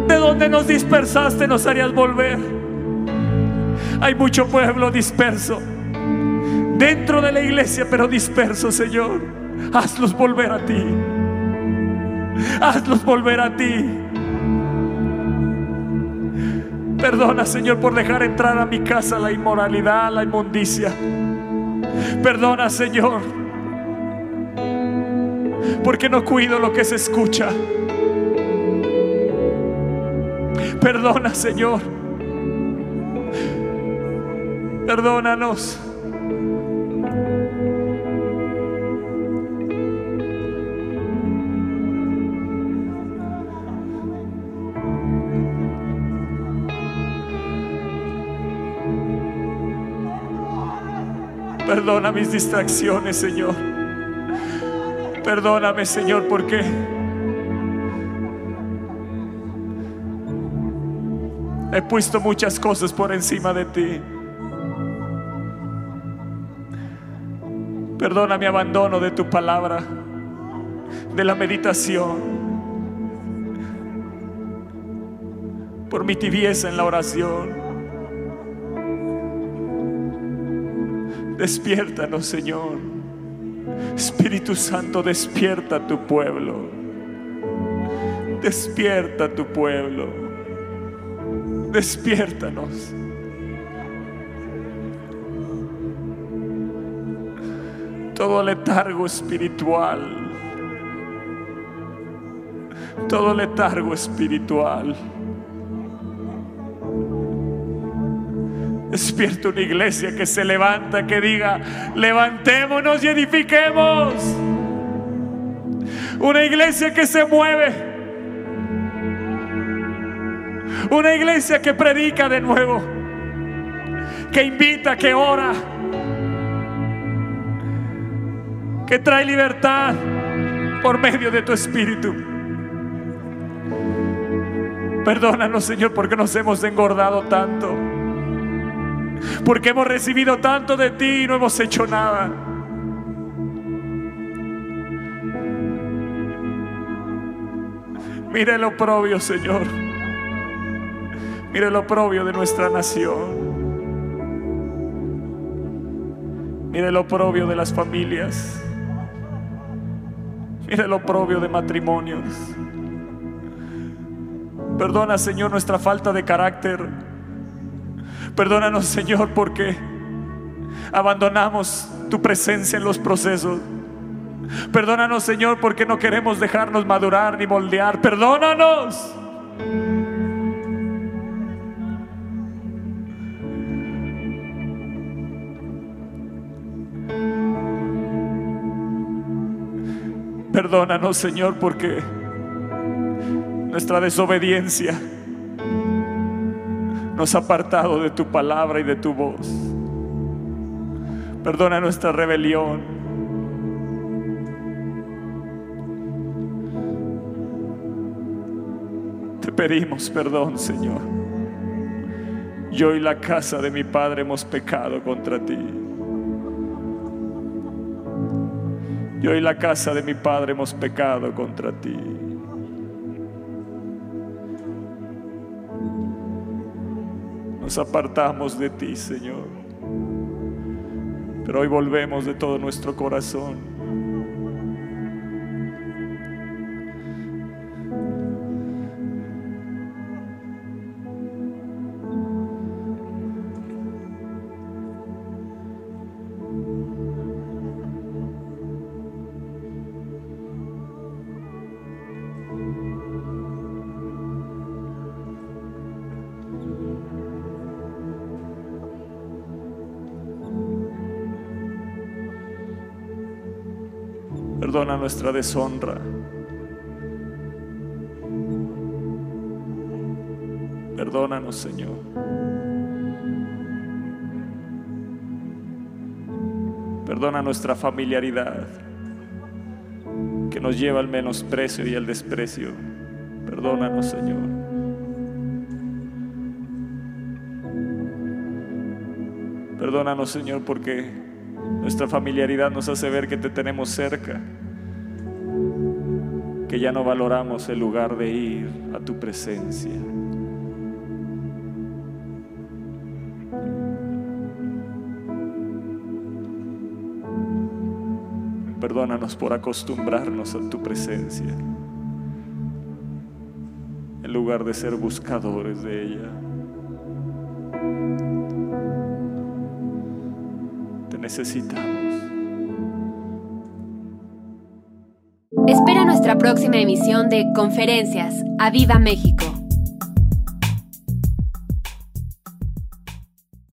de donde nos dispersaste nos harías volver. Hay mucho pueblo disperso dentro de la iglesia, pero disperso, Señor. Hazlos volver a ti. Hazlos volver a ti. Perdona, Señor, por dejar entrar a mi casa la inmoralidad, la inmundicia. Perdona, Señor, porque no cuido lo que se escucha. Perdona, Señor. Perdónanos. Perdona mis distracciones, Señor. Perdóname, Señor, porque he puesto muchas cosas por encima de ti. Perdona mi abandono de tu palabra, de la meditación, por mi tibieza en la oración. Despiértanos, Señor. Espíritu Santo, despierta a tu pueblo. Despierta a tu pueblo. Despiértanos. Todo letargo espiritual. Todo letargo espiritual. Despierta una iglesia que se levanta, que diga, levantémonos y edifiquemos. Una iglesia que se mueve. Una iglesia que predica de nuevo. Que invita, que ora. Que trae libertad por medio de tu espíritu. Perdónanos, Señor, porque nos hemos engordado tanto. Porque hemos recibido tanto de ti y no hemos hecho nada. Mire lo propio, Señor. Mire lo propio de nuestra nación. Mire lo propio de las familias. Mire lo propio de matrimonios. Perdona, Señor, nuestra falta de carácter. Perdónanos, Señor, porque abandonamos tu presencia en los procesos. Perdónanos, Señor, porque no queremos dejarnos madurar ni moldear. Perdónanos. Perdónanos, Señor, porque nuestra desobediencia nos ha apartado de tu palabra y de tu voz. Perdona nuestra rebelión. Te pedimos perdón, Señor. Yo y la casa de mi Padre hemos pecado contra ti. Yo y la casa de mi Padre hemos pecado contra ti. Nos apartamos de ti, Señor. Pero hoy volvemos de todo nuestro corazón. Nuestra deshonra. Perdónanos, Señor. Perdona nuestra familiaridad que nos lleva al menosprecio y al desprecio. Perdónanos, Señor. Perdónanos, Señor, porque nuestra familiaridad nos hace ver que te tenemos cerca, que ya no valoramos el lugar de ir a tu presencia. Perdónanos por acostumbrarnos a tu presencia, en lugar de ser buscadores de ella. Te necesitamos. Nuestra próxima emisión de Conferencias. ¡A Viva México!